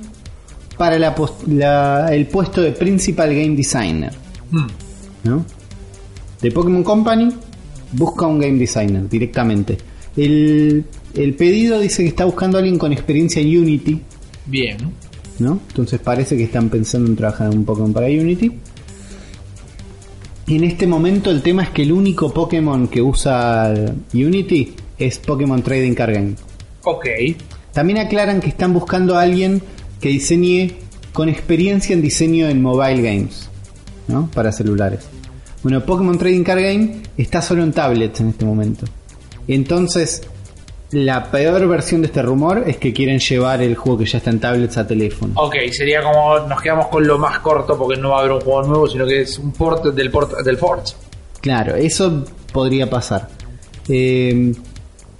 para la el puesto de Principal Game Designer, Hmm. ¿no? De Pokémon Company busca un Game Designer directamente. El, el pedido dice que está buscando a alguien con experiencia en Unity, Bien. ¿no? Entonces parece que están pensando en trabajar un Pokémon para Unity. Y en este momento el tema es que el único Pokémon que usa Unity es Pokémon Trading Card Game. Ok. También aclaran que están buscando a alguien que diseñe con experiencia en diseño en mobile games, ¿no? Para celulares. Bueno, Pokémon Trading Card Game está solo en tablets en este momento. Entonces, la peor versión de este rumor es que quieren llevar el juego que ya está en tablets a teléfono. Ok, sería como nos quedamos con lo más corto porque no va a haber un juego nuevo, sino que es un port del port del Forge. Claro, eso podría pasar. Eh,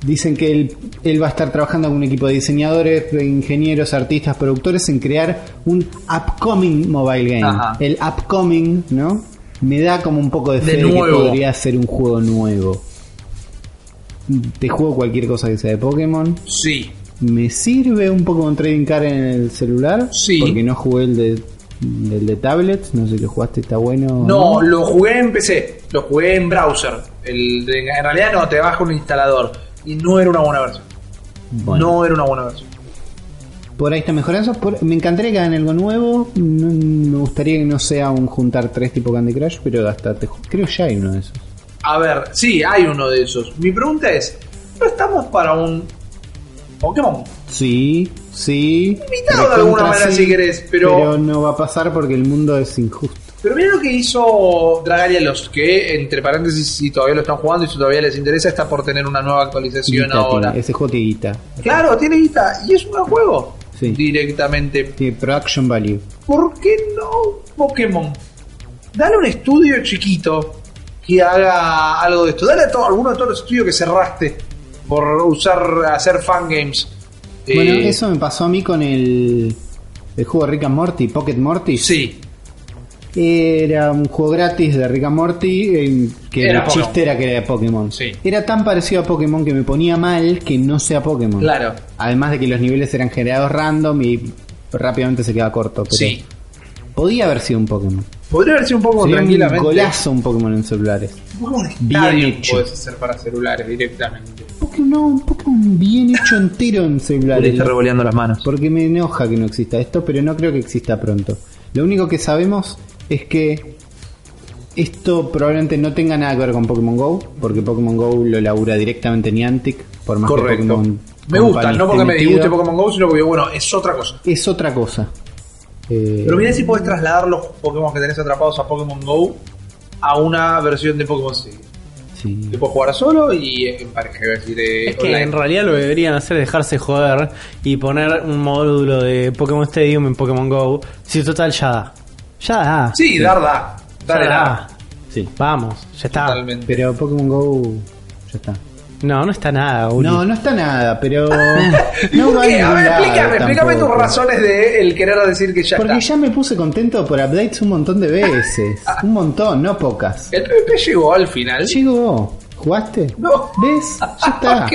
dicen que él, él va a estar trabajando con un equipo de diseñadores, de ingenieros, artistas, productores en crear un upcoming mobile game. Ajá. El upcoming, ¿no? Me da como un poco de fe de que podría ser un juego nuevo. Te juego cualquier cosa que sea de Pokémon. Sí. Me sirve un Pokémon Trading Card en el celular. Sí. Porque no jugué el de El de tablets, no sé qué jugaste, está bueno. No, lo jugué en PC, lo jugué en browser. El de- en realidad no, te baja un instalador. Y no era una buena versión. Bueno. No era una buena versión. Por ahí está mejorando. Por- me encantaría que hagan algo nuevo. No- me gustaría que no sea un juntar tres tipo Candy Crush, pero hasta te, creo ya hay uno de esos. A ver, sí, hay uno de esos. Mi pregunta es, ¿no estamos para un Pokémon? Sí, sí. Limitado de alguna manera, si querés, pero- no va a pasar porque el mundo es injusto. Pero mira lo que hizo Dragalia Lost, que entre paréntesis, si todavía lo están jugando y si todavía les interesa, está por tener una nueva actualización Guita ahora. tiene, ese juego tiene guita. Claro, tiene guita y es un buen juego. Sí. Directamente. Tiene production value. ¿Por qué no Pokémon? Dale un estudio chiquito que haga algo de esto. Dale a todo, alguno de todos los estudios que cerraste por usar hacer fangames. Bueno, Eh, eso me pasó a mí con el, el juego Rick and Morty, Pocket Morty. Sí, Era un juego gratis de Rick and Morty, eh, que Era el Pokémon. chiste era que era de Pokémon. Sí. Era tan parecido a Pokémon que me ponía mal que no sea Pokémon. claro. Además de que los niveles eran generados random y rápidamente se queda corto. Pero Sí. Podía haber sido un Pokémon. Podría haber sido un poco Sería tranquilamente. un golazo un Pokémon en celulares. Un Pokémon Bien hecho. puedes hacer para celulares directamente. Pokémon, no, un Pokémon bien hecho entero en celulares. revoleando las manos. Porque me enoja que no exista esto, pero no creo que exista pronto. Lo único que sabemos es que esto probablemente no tenga nada que ver con Pokémon Go, porque Pokémon Go lo labura directamente Niantic, por más que Correcto. Pokémon Me gusta, no porque me metido. disguste Pokémon GO, sino porque, bueno, es otra cosa. Es otra cosa. Eh, Pero mirá si podés trasladar los Pokémon que tenés atrapados a Pokémon GO a una versión de Pokémon Stadium. sí. Te puedes jugar solo y en pareja, decir, eh, Es que online. en realidad lo que deberían hacer es dejarse joder y poner un módulo de Pokémon Stadium en Pokémon Go. Si total ya da. Ya da. Sí, dar da. Dale Ya da. da. Sí. Vamos, ya está. Totalmente. Pero Pokémon Go ya está. No, no está nada, Uli. No, no está nada, pero no ¿Por va a? A ver, explícame, explícame tus razones de el querer decir que ya Porque está. ya me puse contento por updates un montón de veces. Un montón, no pocas. El PvP llegó al final. Llegó. ¿Jugaste? No. ¿Ves? Ya está. ok.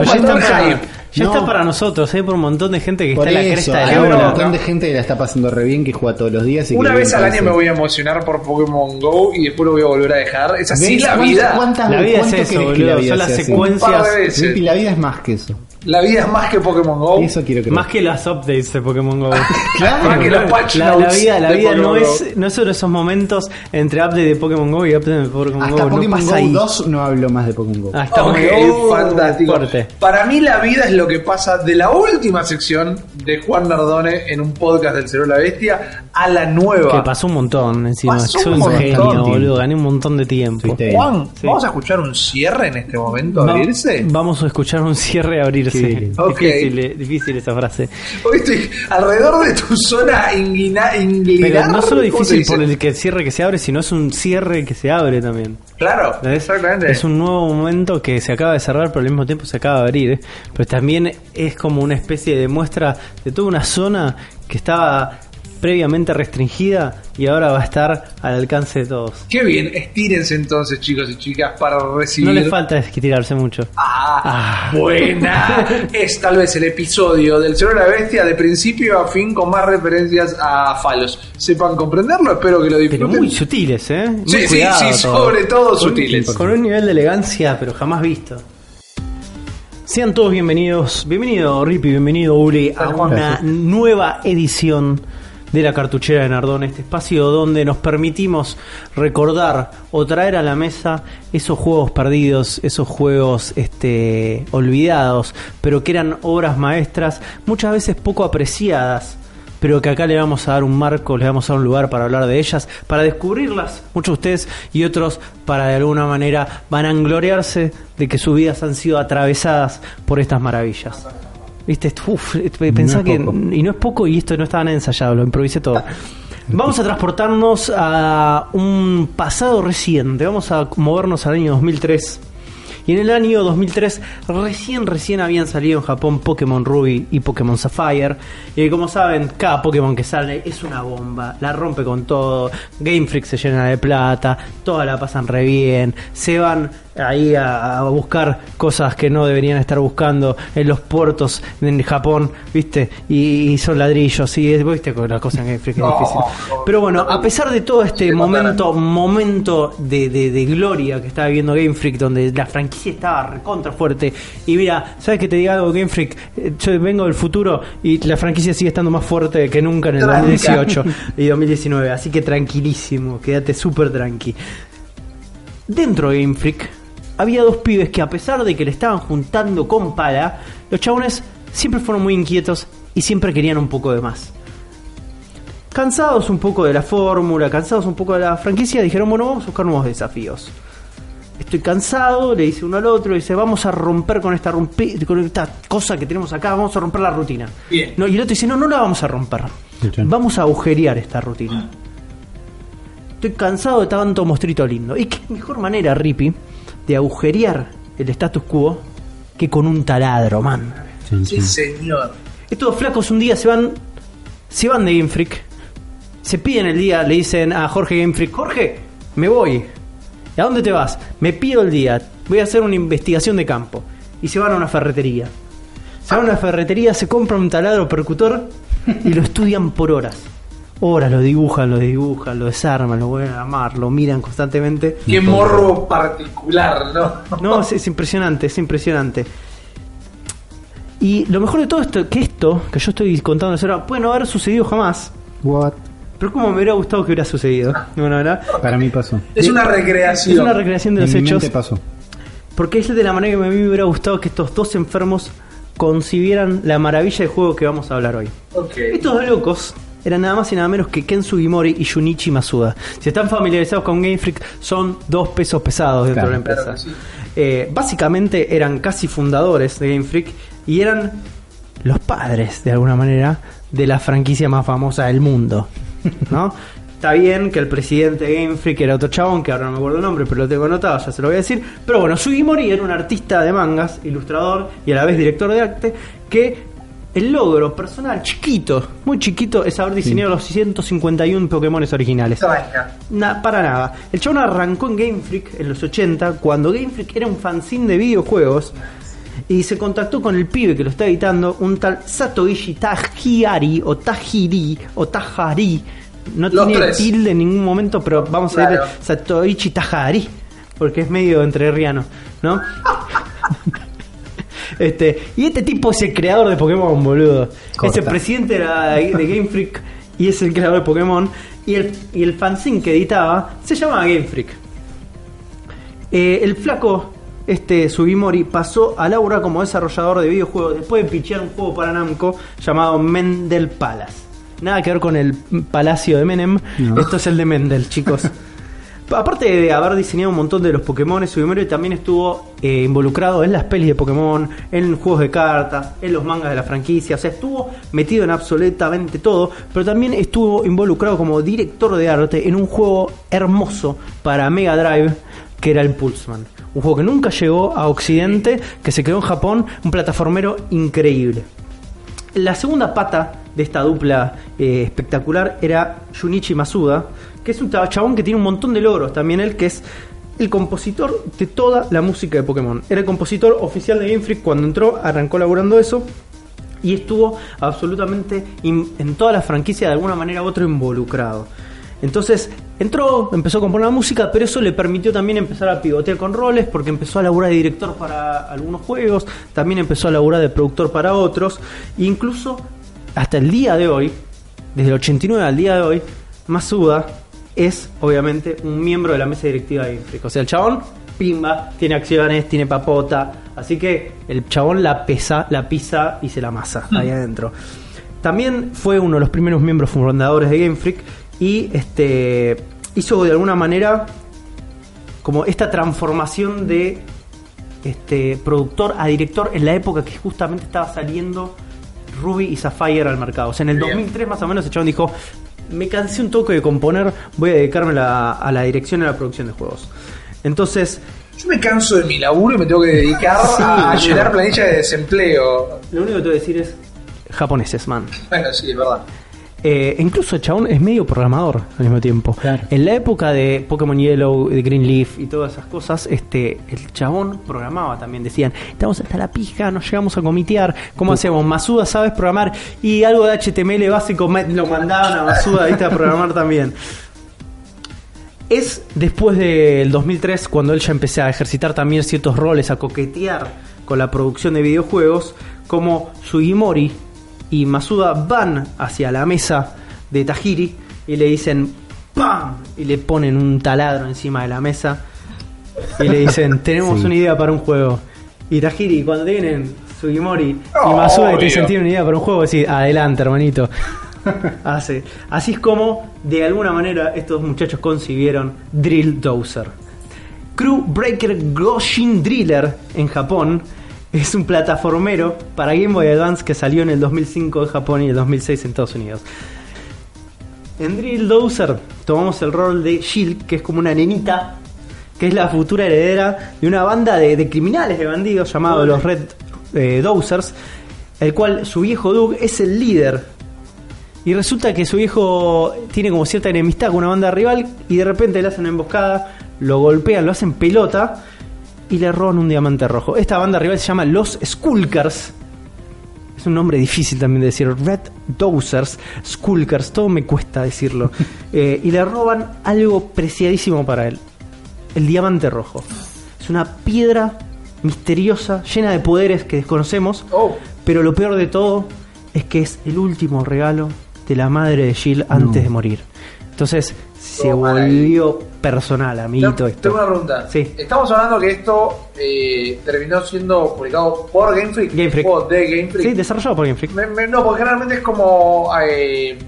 Ya está, para, hype. ya No. está para nosotros, hay por un montón de gente que Por está en la cresta de hay la un ola. montón ¿no? de gente que la está pasando re bien, que juega todos los días. Y Una vez al año me voy a emocionar por Pokémon Go y después lo voy a volver a dejar. Es así ¿Ves? la ¿Cuántas- vida. cuántas- La vida es eso, boludo, son las? Un secuencias. la vida es más que eso. La vida es más que Pokémon Go. Eso quiero creer. Más que las updates de Pokémon Go. Claro. Más que los patch la, vida, la vida no Go. es, no es solo esos momentos entre update de Pokémon Go y update de Pokémon Hasta Go. no Pokémon pasa Go ahí. 2 no hablo más de Pokémon Go. Ah, está Ok, muy fantástico. fuerte. Para mí la vida es lo que pasa de la última sección de Juan Nardone en un podcast del Cerebro de la Bestia a la nueva. Que pasó un montón encima. Pasó Soy un montón. genio, boludo. Gané un montón de tiempo. Juan, Sí. ¿vamos a escuchar un cierre en este momento? Va- ¿Abrirse? Vamos a escuchar un cierre abrirse. Sí. Difícil, difícil esa frase. Hoy estoy alrededor de tu zona inguina, inglinar. Pero no solo ¿cómo se difícil por el que cierre que se abre, sino es un cierre que se abre también. Claro, exactamente. Es un nuevo momento que se acaba de cerrar, pero al mismo tiempo se acaba de abrir. ¿eh? Pero también es como una especie de muestra de toda una zona que estaba previamente restringida y ahora va a estar al alcance de todos. Qué bien, estírense entonces, chicos y chicas, para recibir. No le falta estirarse mucho. Ah, buena. es tal vez el episodio del Cerebro de la Bestia de principio a fin con más referencias a falos. Sepan comprenderlo, espero que lo Pero disfruten. muy sutiles, ¿eh? Muy sí, sí, sí, sobre todo Con- sutiles. Con un nivel de elegancia, pero jamás visto. Sean todos bienvenidos, bienvenido Rippy, bienvenido Uri a una nueva edición de la cartuchera de Nardón, este espacio donde nos permitimos recordar o traer a la mesa esos juegos perdidos, esos juegos este, olvidados, pero que eran obras maestras, muchas veces poco apreciadas pero que acá le vamos a dar un marco, le vamos a dar un lugar para hablar de ellas, para descubrirlas, muchos de ustedes y otros para de alguna manera vanagloriarse de que sus vidas han sido atravesadas por estas maravillas. ¿Viste? Uf, pensá que. Y no es poco, y esto no estaba nada ensayado, lo improvisé todo. Vamos a transportarnos a un pasado reciente, vamos a movernos al año 2003 Y en el año 2003 recién, recién habían salido en Japón Pokémon Ruby y Pokémon Sapphire. Y como saben, cada Pokémon que sale es una bomba, la rompe con todo. Game Freak se llena de plata, todas la pasan re bien, se van ahí a, a buscar cosas que no deberían estar buscando en los puertos en Japón, ¿viste? Y, y son ladrillos, y es- viste con la cosa en Game Freak es No, difícil. no. Pero bueno, a pesar de todo este momento, momento de, de- de gloria que estaba viviendo Game Freak, donde la franquicia estaba recontra fuerte, y mira, ¿sabes que te diga algo, Game Freak? Eh, Yo vengo del futuro y la franquicia sigue estando más fuerte que nunca en el Tranca. 2018 y 2019, así que tranquilísimo, quédate súper tranqui. Dentro de Game Freak había dos pibes que a pesar de que le estaban juntando con pala, los chabones siempre fueron muy inquietos y siempre querían un poco de más. Cansados un poco de la fórmula, cansados un poco de la franquicia, dijeron, bueno, vamos a buscar nuevos desafíos. Estoy cansado, le dice uno al otro, dice, vamos a romper con esta, rompi- con esta cosa que tenemos acá, vamos a romper la rutina. Bien. No, y el otro dice, no, no la vamos a romper. Vamos a agujerear esta rutina. Estoy cansado de tanto mostrito lindo. ¿Y qué mejor manera, Rippy, de agujerear el status quo que con un taladro, man? Sí, señor. Estos dos flacos un día se van se van de Game Freak. Se piden el día, le dicen a Jorge Game Freak, Jorge, me voy. ¿Y a dónde te vas? Me pido el día, voy a hacer una investigación de campo. Y se van a una ferretería. Se van a una ferretería, se compran un taladro percutor y lo estudian por horas. Horas lo dibujan, lo dibujan, lo desarman, lo vuelven a armar, lo miran constantemente. Qué morro particular, ¿no? No, es, es impresionante, es impresionante. Y lo mejor de todo esto, que esto que yo estoy contando ahora puede no haber sucedido jamás. What? Pero como me hubiera gustado que hubiera sucedido. Bueno, ¿verdad? Para mí pasó. Es una recreación. Es una recreación de los en mi hechos. mente pasó. Porque es de la manera que a mí me hubiera gustado que estos dos enfermos concibieran la maravilla del juego que vamos a hablar hoy. Estos dos locos eran nada más y nada menos que Ken Sugimori y Junichi Masuda. Si están familiarizados con Game Freak, son dos pesos pesados dentro Claro. de la empresa. Claro que sí. Eh, básicamente eran casi fundadores de Game Freak y eran los padres, de alguna manera, de la franquicia más famosa del mundo. ¿No? Está bien que el presidente de Game Freak era otro chabón, que ahora no me acuerdo el nombre, pero lo tengo anotado, ya se lo voy a decir. Pero bueno, Sugimori era un artista de mangas, ilustrador y a la vez director de arte, que el logro personal chiquito, muy chiquito, es haber diseñado los 151 Pokémon originales. Na- para nada. El chabón arrancó en Game Freak en los 80, cuando Game Freak era un fanzine de videojuegos. Y se contactó con el pibe que lo está editando, un tal Satoichi Tajiri o Tajiri o Tajari. No Los tiene tres. tilde en ningún momento, pero vamos a ver. Satoichi Tajari, porque es medio entrerriano, ¿no? Este, y este tipo es el creador de Pokémon, boludo. Corta. Es el presidente de, la- de Game Freak y es el creador de Pokémon. Y el, y el fanzine que editaba se llamaba Game Freak. Eh, el flaco, este Sugimori, pasó a laburar como desarrollador de videojuegos después de pichear un juego para Namco llamado Mendel Palace. Nada que ver con el palacio de Menem. No. Esto es el de Mendel, chicos. Aparte de haber diseñado un montón de los Pokémon, Sugimori también estuvo eh, involucrado en las pelis de Pokémon, en juegos de cartas, en los mangas de la franquicia. O sea, estuvo metido en absolutamente todo, pero también estuvo involucrado como director de arte en un juego hermoso para Mega Drive que era el Pulseman. Un juego que nunca llegó a Occidente, que se quedó en Japón, un plataformero increíble. La segunda pata de esta dupla eh, espectacular era Junichi Masuda, que es un chabón que tiene un montón de logros. También él, que es el compositor de toda la música de Pokémon. Era el compositor oficial de Game Freak cuando entró, arrancó laburando eso. Y estuvo absolutamente en toda la franquicia de alguna manera u otra involucrado. Entonces entró, empezó a componer la música, pero eso le permitió también empezar a pivotear con roles, porque empezó a laburar de director para algunos juegos, también empezó a laburar de productor para otros, e incluso hasta el día de hoy, desde el 89 al día de hoy, Masuda es obviamente un miembro de la mesa directiva de Game Freak. O sea, el chabón, pimba, tiene acciones, tiene papota, así que el chabón la pesa, la pisa y se la masa ahí adentro. También fue uno de los primeros miembros fundadores de Game Freak y este hizo de alguna manera como esta transformación de este productor a director en la época que justamente estaba saliendo Ruby y Sapphire al mercado. O sea, en el Bien. 2003 más o menos el chabón dijo, me cansé un toque de componer, voy a dedicarme la- a la dirección y a la producción de juegos. Entonces, Yo me canso de mi laburo y me tengo que dedicar a Sí. llenar planillas de desempleo. Lo único que te voy a decir es japoneses, man. Bueno, sí, es verdad. Eh, incluso el chabón es medio programador al mismo tiempo. Claro. En la época de Pokémon Yellow, de Green Leaf y todas esas cosas, este, el chabón programaba también. Decían, estamos hasta la pija, nos llegamos a comitear. ¿Cómo hacemos? Masuda, ¿sabes programar? Y algo de HTML básico lo mandaban a Masuda, ¿viste? A programar también. Es después del 2003 cuando él ya empecé a ejercitar también ciertos roles, a coquetear con la producción de videojuegos, como Sugimori y Masuda van hacia la mesa de Tajiri y le dicen ¡PAM! y le ponen un taladro encima de la mesa y le dicen tenemos Sí. una idea para un juego. Y Tajiri, cuando te vienen Sugimori y Oh, Masuda y te dicen tienen una idea para un juego, decís adelante hermanito. Hace. Así es como, de alguna manera, estos muchachos concibieron Drill Dozer. Crew Breaker Goshin Driller en Japón es un plataformero para Game Boy Advance que salió en el 2005 en Japón y el 2006 en Estados Unidos. En Drill Dozer tomamos el rol de Shield, que es como una nenita, que es la futura heredera de una banda de, criminales, de bandidos llamados los Red eh, Dozers, el cual su viejo Doug es el líder. Y resulta que su viejo tiene como cierta enemistad con una banda rival y de repente le hacen emboscada, lo golpean, lo hacen pelota y le roban un diamante rojo. Esta banda rival se llama Los Skulkers. Es un nombre difícil también de decir. Red Dozers, Skulkers, todo me cuesta decirlo. Eh, y le roban algo preciadísimo para él. El diamante rojo. Es una piedra misteriosa, llena de poderes que desconocemos. Oh. Pero lo peor de todo es que es el último regalo de la madre de Jill antes de morir. Entonces se volvió personal, amiguito, Tengo- esto. Tengo una pregunta. Sí. Estamos hablando que esto eh, terminó siendo publicado por Game Freak. Game Freak. O de Game Freak. Sí, desarrollado por Game Freak. Me- me- no, porque generalmente es como. eh,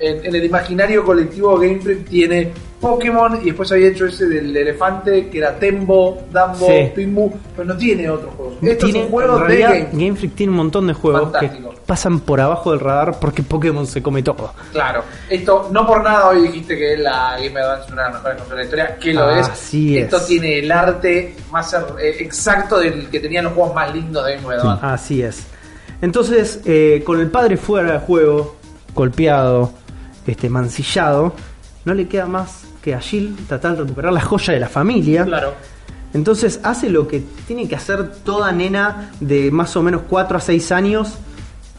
en, en el imaginario colectivo Game Freak tiene Pokémon y después había hecho ese del elefante que era Tembo, Dumbo, Sí. Pinbu, pero no tiene otros juegos. Estos Tiene- son juegos de Game Freak. Game Freak tiene un montón de juegos Fantástico. que pasan por abajo del radar porque Pokémon se come todo. Claro, esto no por nada hoy dijiste que la Game Advance es una de las mejores consolas de la historia, que lo es. Así es. Esto tiene el arte más eh, exacto del que tenían los juegos más lindos de Game Advance. Así es. Entonces, eh, con el padre fuera de juego, golpeado, este, mancillado, no le queda más que a Jill tratar de recuperar la joya de la familia. Claro. Entonces hace lo que tiene que hacer toda nena de más o menos 4 a 6 años,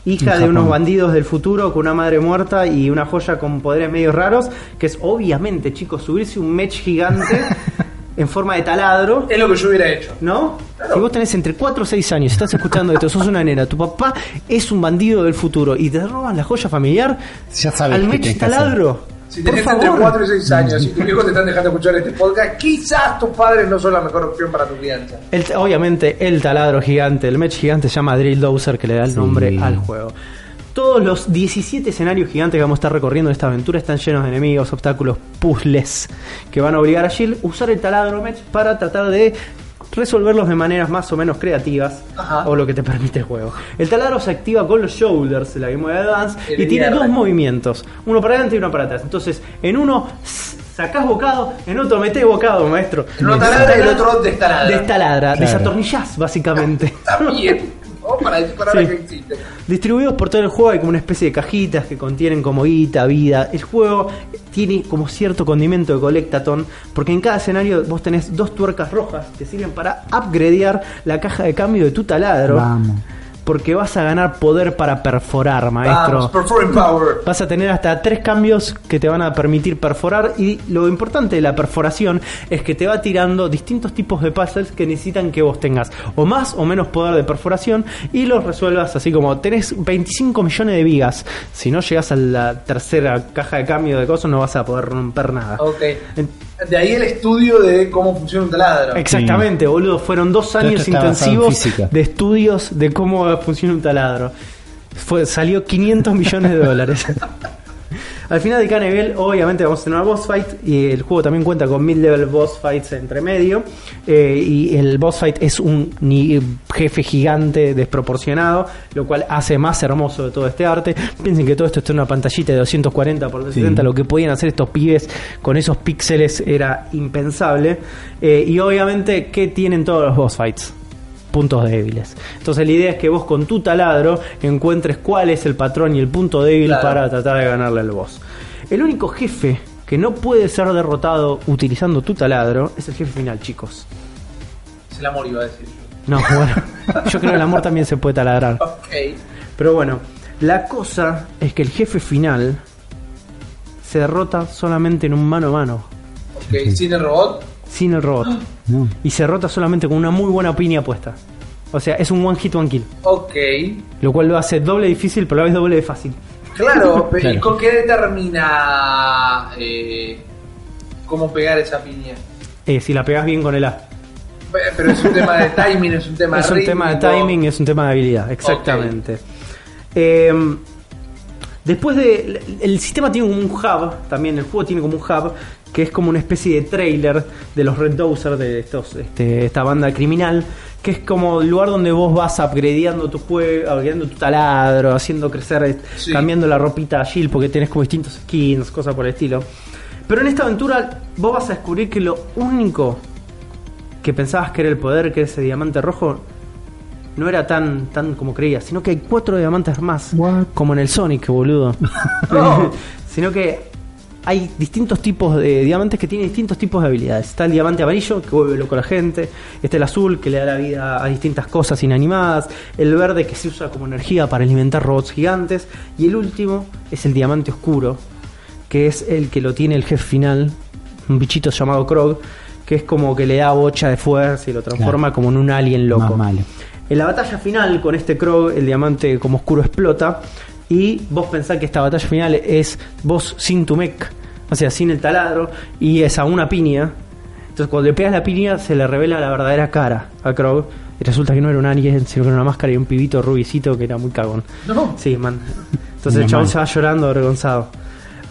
hija de unos bandidos del futuro con una madre muerta y una joya con poderes medio raros, que es obviamente, chicos, subirse un mech gigante en forma de taladro. Es lo que yo hubiera hecho. ¿No? Claro. Si vos tenés entre 4 o 6 años, estás escuchando esto, sos una nena, tu papá es un bandido del futuro y te roban la joya familiar Ya sabes al taladro. Si Por tenés entre favor. 4 y 6 años y tus viejos te están dejando escuchar este podcast, quizás tus padres no son la mejor opción para tu crianza. El- obviamente el taladro gigante, el mech gigante se llama Drill Dozer que le da el Sí. nombre al juego. Todos los 17 escenarios gigantes que vamos a estar recorriendo en esta aventura están llenos de enemigos, obstáculos, puzzles que van a obligar a Jill a usar el taladro mech para tratar de resolverlos de maneras más o menos creativas Ajá. o lo que te permite el juego. El taladro se activa con los shoulders de la Game Boy Advance El y tiene dos movimientos, uno para adelante y uno para atrás. Entonces, en uno sacás bocado, en otro metés bocado, maestro. En uno taladra y el otro destaladra. Destaladra, Claro. desatornillás básicamente. Está Vamos para disparar Sí. a que existe. Distribuidos por todo el juego hay como una especie de cajitas que contienen como guita, vida. El juego tiene como cierto condimento de colectaton, porque en cada escenario vos tenés dos tuercas rojas que sirven para upgradear la caja de cambio de tu taladro. Vamos. Porque vas a ganar poder para perforar, maestro. Vamos, power. Vas a tener hasta tres cambios que te van a permitir perforar y lo importante de la perforación es que te va tirando distintos tipos de puzzles que necesitan que vos tengas o más o menos poder de perforación y los resuelvas así como tenés 25 millones de vigas. Si no llegas a la tercera caja de cambio de cosas no vas a poder romper nada. Ok. En- De ahí el estudio de cómo funciona un taladro. Exactamente, boludo. Fueron dos años intensivos de estudios de cómo funciona un taladro. Fue, salió 500 millones de dólares. Al final de cada nivel, obviamente, vamos a tener una boss fight. Y el juego también cuenta con mid-level boss fights entre medio. eh, y el boss fight es un jefe gigante desproporcionado, lo cual hace más hermoso de todo este arte. Piensen que todo esto está en una pantallita de 240 por 270. Sí. Lo que podían hacer estos pibes con esos píxeles era impensable. Eh, y obviamente, ¿qué tienen todos los boss fights? Puntos débiles. Entonces la idea es que vos con tu taladro encuentres cuál es el patrón y el punto débil Claro. para tratar de ganarle al boss. El único jefe que no puede ser derrotado utilizando tu taladro es el jefe final, chicos. Es el amor, iba a decir yo. No, bueno, yo creo que el amor también se puede taladrar. Ok. Pero bueno, la cosa es que el jefe final se derrota solamente en un mano a mano, Ok, sin el robot. Sin el robot. No. Y se derrota solamente con una muy buena piña puesta. O sea, es un one hit one kill. Ok. Lo cual lo hace doble difícil, pero a la vez doble de fácil. Claro, pero ¿y con qué determina eh, cómo pegar esa piña? Eh, si la pegas bien con el A. Pe- Pero es un tema de timing, es un tema Es un tema de timing, es un tema de habilidad, exactamente. Eh, después de. El, el sistema tiene como un hub, también el juego tiene como un hub, que es como una especie de trailer de los Red Dozer, de estos, este, esta banda criminal, que es como el lugar donde vos vas upgradeando tu juego, upgradeando tu taladro, haciendo crecer, eh, Sí. cambiando la ropita a Jill, porque tenés como distintos skins, cosas por el estilo. Pero en esta aventura vos vas a descubrir que lo único que pensabas que era el poder, que era ese diamante rojo, no era tan, tan como creías, sino que hay cuatro diamantes más, What? como en el Sonic, boludo. No. sino que hay distintos tipos de diamantes que tienen distintos tipos de habilidades. Está el diamante amarillo, que vuelve loco a la gente. Está el azul, que le da la vida a distintas cosas inanimadas. El verde, que se usa como energía para alimentar robots gigantes. Y el último es el diamante oscuro, que es el que lo tiene el jefe final, un bichito llamado Krog, que es como que le da bocha de fuerza y lo transforma Claro. como en un alien loco. Más malo. En la batalla final con este Krog, el diamante como oscuro explota. Y vos pensás que esta batalla final es vos sin tu mech, o sea, sin el taladro, y es a una piña. Entonces, cuando le pegas la piña, se le revela la verdadera cara a Krog. Y resulta que no era un alien, sino que era una máscara y un pibito rubicito que era muy cagón. No. Sí, man. Entonces el chabón se va llorando avergonzado.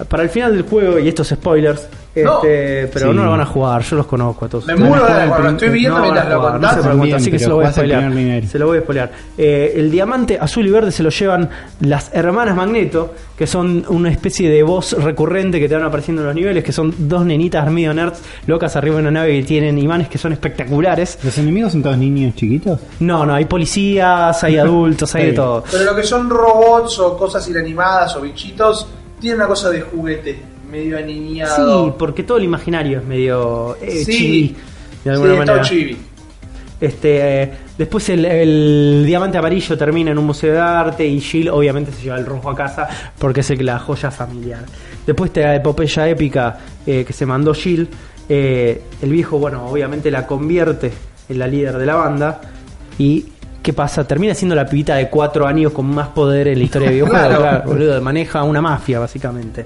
Para el final del juego, y estos spoilers, No. este, pero Sí. no lo van a jugar, yo los conozco a todos. Me muero de la lo estoy viendo No mientras lo no se así que se pero lo voy a spoilear. primer nivel. Se lo voy a spoilear. Eh, el diamante azul y verde se lo llevan las hermanas Magneto, que son una especie de voz recurrente que te van apareciendo en los niveles, que son dos nenitas medio nerds locas arriba de una nave que tienen imanes que son espectaculares. ¿Los enemigos son todos niños chiquitos? No, no, hay policías, hay adultos, hay de todo. Pero lo que son robots o cosas inanimadas o bichitos, tiene una cosa de juguete, medio aniñado. Sí, porque todo el imaginario es medio eh, Sí. chibi, de alguna manera. chibi. Este, eh, después el, el diamante amarillo termina en un museo de arte y Jill obviamente se lleva el rojo a casa porque es el- la joya familiar. Después está la epopeya épica eh, que se mandó Jill. eh, el viejo, bueno, obviamente la convierte en la líder de la banda y ¿qué pasa? Termina siendo la pibita de cuatro años con más poder en la historia de videojuegos. Claro. claro, boludo, maneja una mafia básicamente.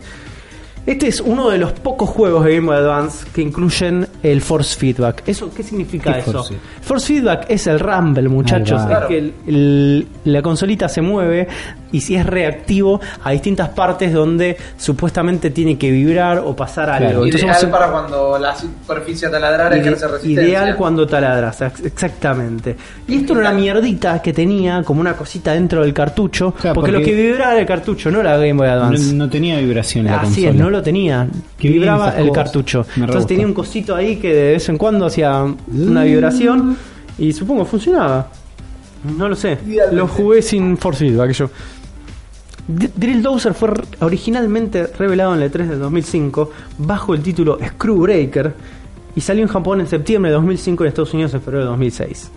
Este es uno de los pocos juegos de Game Boy Advance que incluyen el Force Feedback. ¿Eso qué significa ¿Qué eso? Force Force Feedback es el Rumble, muchachos. Es que el- el- la consolita se mueve y si es reactivo a distintas partes donde supuestamente tiene que vibrar o pasar Claro. algo. Entonces Ideal para cuando la superficie taladrar Ide- resistencia. Ideal cuando taladras, ex- exactamente. Y esto era una mierdita que tenía como una cosita dentro del cartucho, Claro, porque, lo que vibraba era el cartucho, no la Game Boy No, Advance. no tenía vibración la Así consola. es, no lo tenía. Bien vibraba el cosas. cartucho. Entonces tenía un cosito ahí que de vez en cuando hacía una vibración y supongo funcionaba. No lo sé. Lo jugué sin force feedback yo. D- Drill Dozer fue originalmente revelado en la E3 del 2005 bajo el título Screwbreaker y salió en Japón en septiembre de 2005 y en Estados Unidos en febrero de 2006.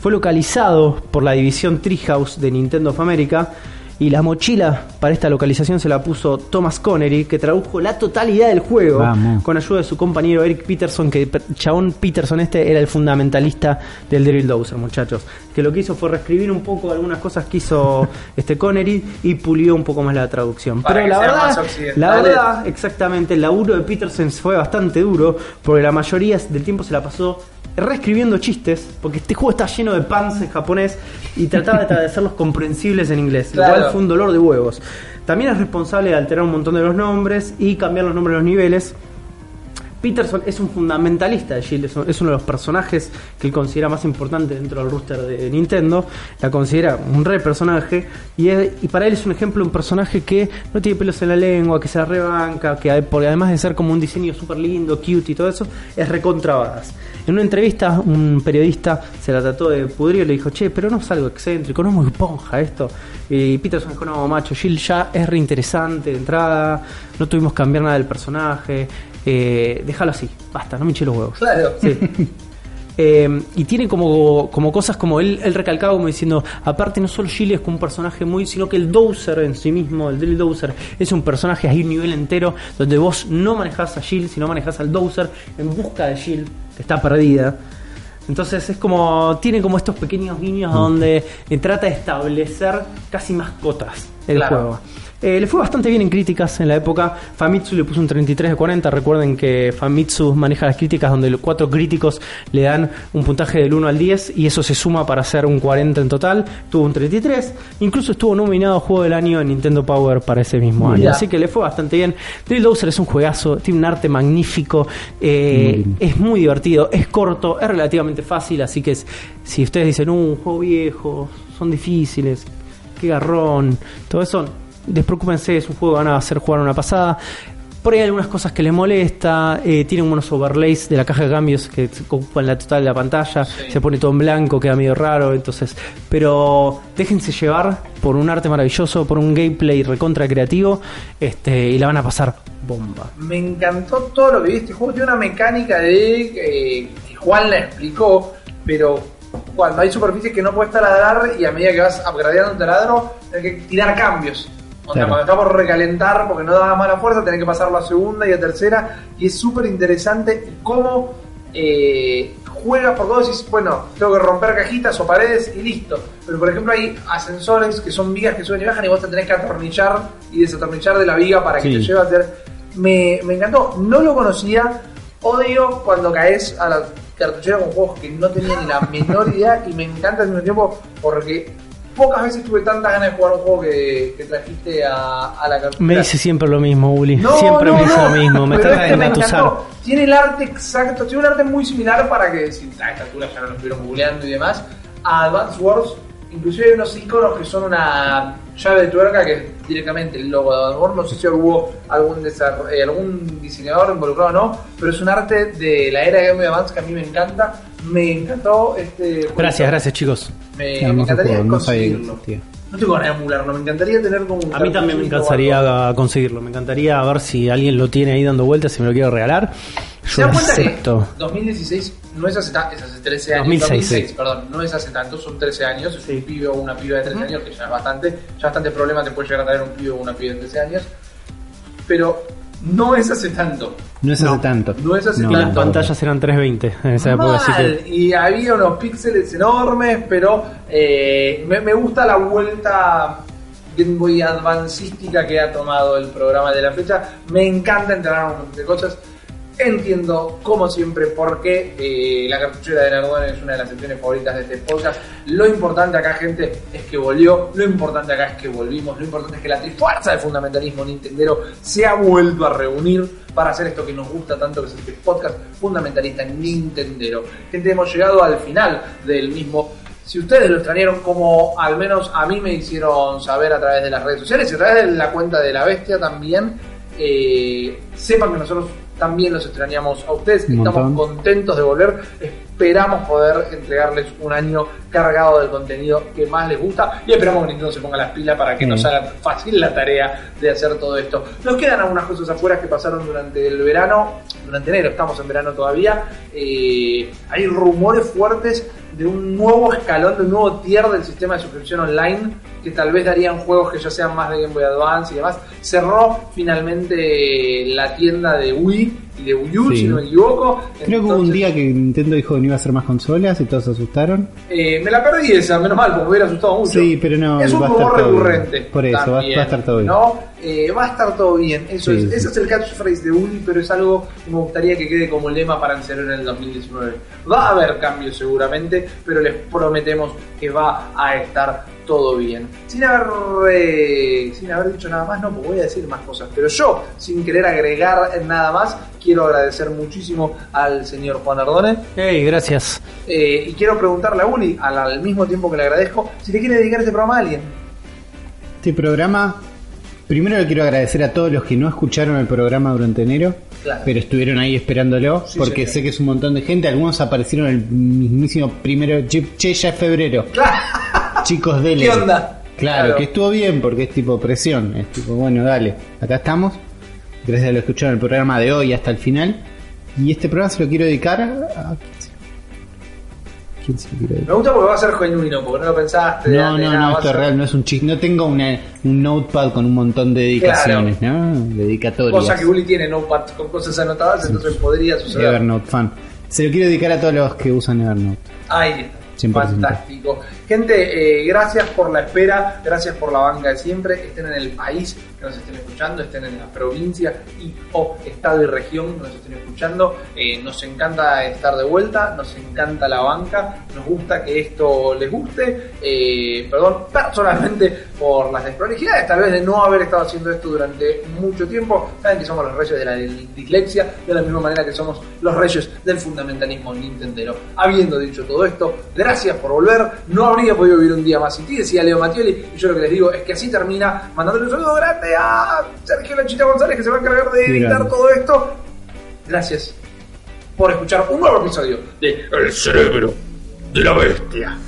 Fue localizado por la división Treehouse de Nintendo of America y la mochila para esta localización se la puso Thomas Connery, que tradujo la totalidad del juego Vamos. con ayuda de su compañero Eric Peterson, que chabón Peterson este era el fundamentalista del Drill Dozer, muchachos. Que lo que hizo fue reescribir un poco algunas cosas que hizo este Connery y pulió un poco más la traducción. Para Pero la verdad, la verdad, exactamente, el laburo de Peterson fue bastante duro, porque la mayoría del tiempo se la pasó reescribiendo chistes, porque este juego está lleno de pans en japonés y trataba de hacerlos comprensibles en inglés, lo Claro. cual fue un dolor de huevos. También es responsable de alterar un montón de los nombres y cambiar los nombres de los niveles. Peterson es un fundamentalista de Shield, es un- es uno de los personajes que él considera más importante dentro del rooster de Nintendo. La considera un re personaje y, para él es un ejemplo un personaje que no tiene pelos en la lengua, que se rebanca, que además de ser como un diseño súper lindo, cute y todo eso, es recontrabadas. En una entrevista, un periodista se la trató de pudrir y le dijo, che, pero no es algo excéntrico, no es muy esponja esto. Y Peterson dijo, no, macho, Shield ya es reinteresante de entrada, no tuvimos que cambiar nada del personaje, eh, déjalo así, basta, no me hinché los huevos. Claro. Sí. Eh, y tiene como, como cosas como él, él recalcaba como diciendo, aparte no solo Gilly es como un personaje muy, sino que el Dowser en sí mismo, el Daily Dowser, es un personaje ahí un nivel entero donde vos no manejás a Jill, sino manejás al Dowser en busca de Jill, que está perdida. Entonces es como, tiene como estos pequeños guiños donde trata de establecer casi mascotas el Claro. juego. Eh, le fue bastante bien en críticas en la época. Famitsu le puso un 33 de 40. Recuerden que Famitsu maneja las críticas donde los cuatro críticos le dan un puntaje del 1 al 10 y eso se suma para hacer un 40 en total. Tuvo un 33. Incluso estuvo nominado a Juego del Año en Nintendo Power para ese mismo año. Así que le fue bastante bien. Drill es un juegazo, tiene un arte magnífico, eh, es muy divertido, es corto, es relativamente fácil. Así que es- si ustedes dicen, "Uh, un juego viejo, son difíciles, qué garrón, todo eso, despreocúpense, es un juego que van a hacer jugar una pasada. Por ahí hay algunas cosas que les molesta, eh, tienen unos overlays de la caja de cambios que ocupan la total de la pantalla, se pone todo en blanco, queda medio raro, entonces, pero déjense llevar por un arte maravilloso, por un gameplay recontra creativo, este, y la van a pasar bomba. Me encantó todo lo que vi. Este juego tiene una mecánica de eh, que Juan la explicó, pero cuando hay superficies que no puedes taladrar y a medida que vas upgradeando un taladro, tenés que tirar cambios. Claro. cuando por recalentar porque no da mala fuerza, tenés que pasarlo a segunda y a tercera. Y es súper interesante cómo eh, juegas, porque vos decís, bueno, tengo que romper cajitas o paredes y listo. Pero por ejemplo hay ascensores que son vigas que suben y bajan y vos te tenés que atornillar y desatornillar de la viga para que Sí. te lleve a hacer. Me, me encantó, no lo conocía. Odio cuando caes a la cartuchera con juegos que no tenía ni la menor idea y me encanta al mismo tiempo porque pocas veces tuve tantas ganas de jugar un juego que, que trajiste a, a la cartuchera. Me dice siempre lo mismo, Uli, No, siempre no, me dice no, lo mismo, me trata este de engatusar. Tiene el arte exacto, tiene un arte muy similar para que si a esta altura ya no lo estuvieron googleando y demás. A Advance Wars, inclusive hay unos iconos que son una llave de tuerca que es directamente el logo de Advance Wars. No sé si hubo algún, eh, algún diseñador involucrado o no, pero es un arte de la era de Game Advance que a mí me encanta. Me encantó este juego. Gracias, gracias chicos. Me, me encantaría juego, no sabía conseguirlo. No tengo ganas de emularlo, me encantaría tener como un A mí también me encantaría conseguirlo, me encantaría ver si alguien lo tiene ahí dando vueltas, si me lo quiero regalar. ¿Se Yo dan lo cuenta acepto. que 2016 no es hace, ta- es hace 13 años? 2006, sí. perdón, no es hace tanto, son 13 años, es Sí. un pibe o una piba de 13 años, que ya es bastante, ya bastante problema te puede llegar a traer un pibe o una piba de 13 años, pero no es hace tanto. No es hace tanto. No es hace Y tanto. las pantallas eran 320 en esa época, así Mal, que y había unos píxeles enormes, pero eh, me, me gusta la vuelta Game Boy Advancística que ha tomado el programa de la fecha. Me encanta entrenar un montón de cosas. Entiendo, como siempre, por qué eh, la cartuchera de Nardone es una de las secciones favoritas de este podcast. Lo importante acá, gente, es que volvió. Lo importante acá es que volvimos. Lo importante es que la trifuerza del fundamentalismo nintendero se ha vuelto a reunir para hacer esto que nos gusta tanto, que es este podcast fundamentalista nintendero. Gente, hemos llegado al final del mismo. Si ustedes lo extrañaron, como al menos a mí me hicieron saber a través de las redes sociales y a través de la cuenta de la bestia también, eh, sepan que nosotros también los extrañamos a ustedes. Estamos contentos de volver. Esperamos poder entregarles un año cargado del contenido que más les gusta y esperamos que Nintendo se ponga las pilas para que Sí. nos haga fácil la tarea de hacer todo esto. Nos quedan algunas cosas afuera que pasaron durante el verano, durante enero, estamos en verano todavía. Eh, hay rumores fuertes de un nuevo escalón, de un nuevo tier del sistema de suscripción online que tal vez darían juegos que ya sean más de Game Boy Advance y demás. Cerró finalmente la tienda de Wii y de Wii U, Sí. si no me equivoco. Creo que hubo un día que Nintendo dijo que no iba a hacer más consolas y todos se asustaron. eh, me la perdí esa, menos mal, porque me hubiera asustado mucho. Sí, pero no, Es un rumor bien. recurrente. Por eso, va- también, va a estar todo bien. ¿no? Eh, va a estar todo bien. Eso Sí, es, sí. Ese es el catchphrase de Uli, pero es algo que me gustaría que quede como lema para encerrar en el 2019. Va a haber cambios seguramente, pero les prometemos que va a estar todo bien. Sin haber, eh, sin haber dicho nada más, no, porque voy a decir más cosas. Pero yo, sin querer agregar nada más, quiero agradecer muchísimo al señor Juan Ardone. Hey, gracias. Eh, y quiero preguntarle a Uli, al, al mismo tiempo que le agradezco, si le quiere dedicar este programa a alguien. Este programa, primero le quiero agradecer a todos los que no escucharon el programa durante enero, Claro. pero estuvieron ahí esperándolo, Sí, porque señor. sé que es un montón de gente, algunos aparecieron el mismísimo primero, che, che, ya es febrero, chicos, dele. ¿Qué onda? Claro, Claro. que estuvo bien porque es tipo presión, es tipo, bueno, dale, acá estamos, gracias a que escucharon el programa de hoy hasta el final, y este programa se lo quiero dedicar a... ¿Quién se lo quiero dedicar? Me gusta porque va a ser genuino, porque no lo pensaste. de No, no, nada, no, esto es ser real, no es un chiste. No tengo una, un notepad con un montón de dedicaciones, ¿no? Dedicatorias. Cosa que Uli tiene notepad con cosas anotadas, entonces podría suceder. Evernote fan. Se lo quiero dedicar a todos los que usan Evernote. 100%. Fantástico. Gente, eh, gracias por la espera, gracias por la banca de siempre. Estén en el país que nos estén escuchando, estén en la provincia y o estado y región que nos estén escuchando. Eh, nos encanta estar de vuelta, nos encanta la banca, nos gusta que esto les guste. Eh, perdón, personalmente por las desprolijidades, tal vez de no haber estado haciendo esto durante mucho tiempo. Saben que somos los reyes de la dislexia, de la misma manera que somos los reyes del fundamentalismo nintendero. Habiendo dicho todo esto, gracias por volver. Habría podido vivir un día más sin ti, decía Leo Mattioli. Y yo lo que les digo es que así termina mandándole un saludo grande a Sergio Lanchita González, que se va a encargar de editar todo esto. Gracias por escuchar un nuevo episodio de El cerebro de la bestia.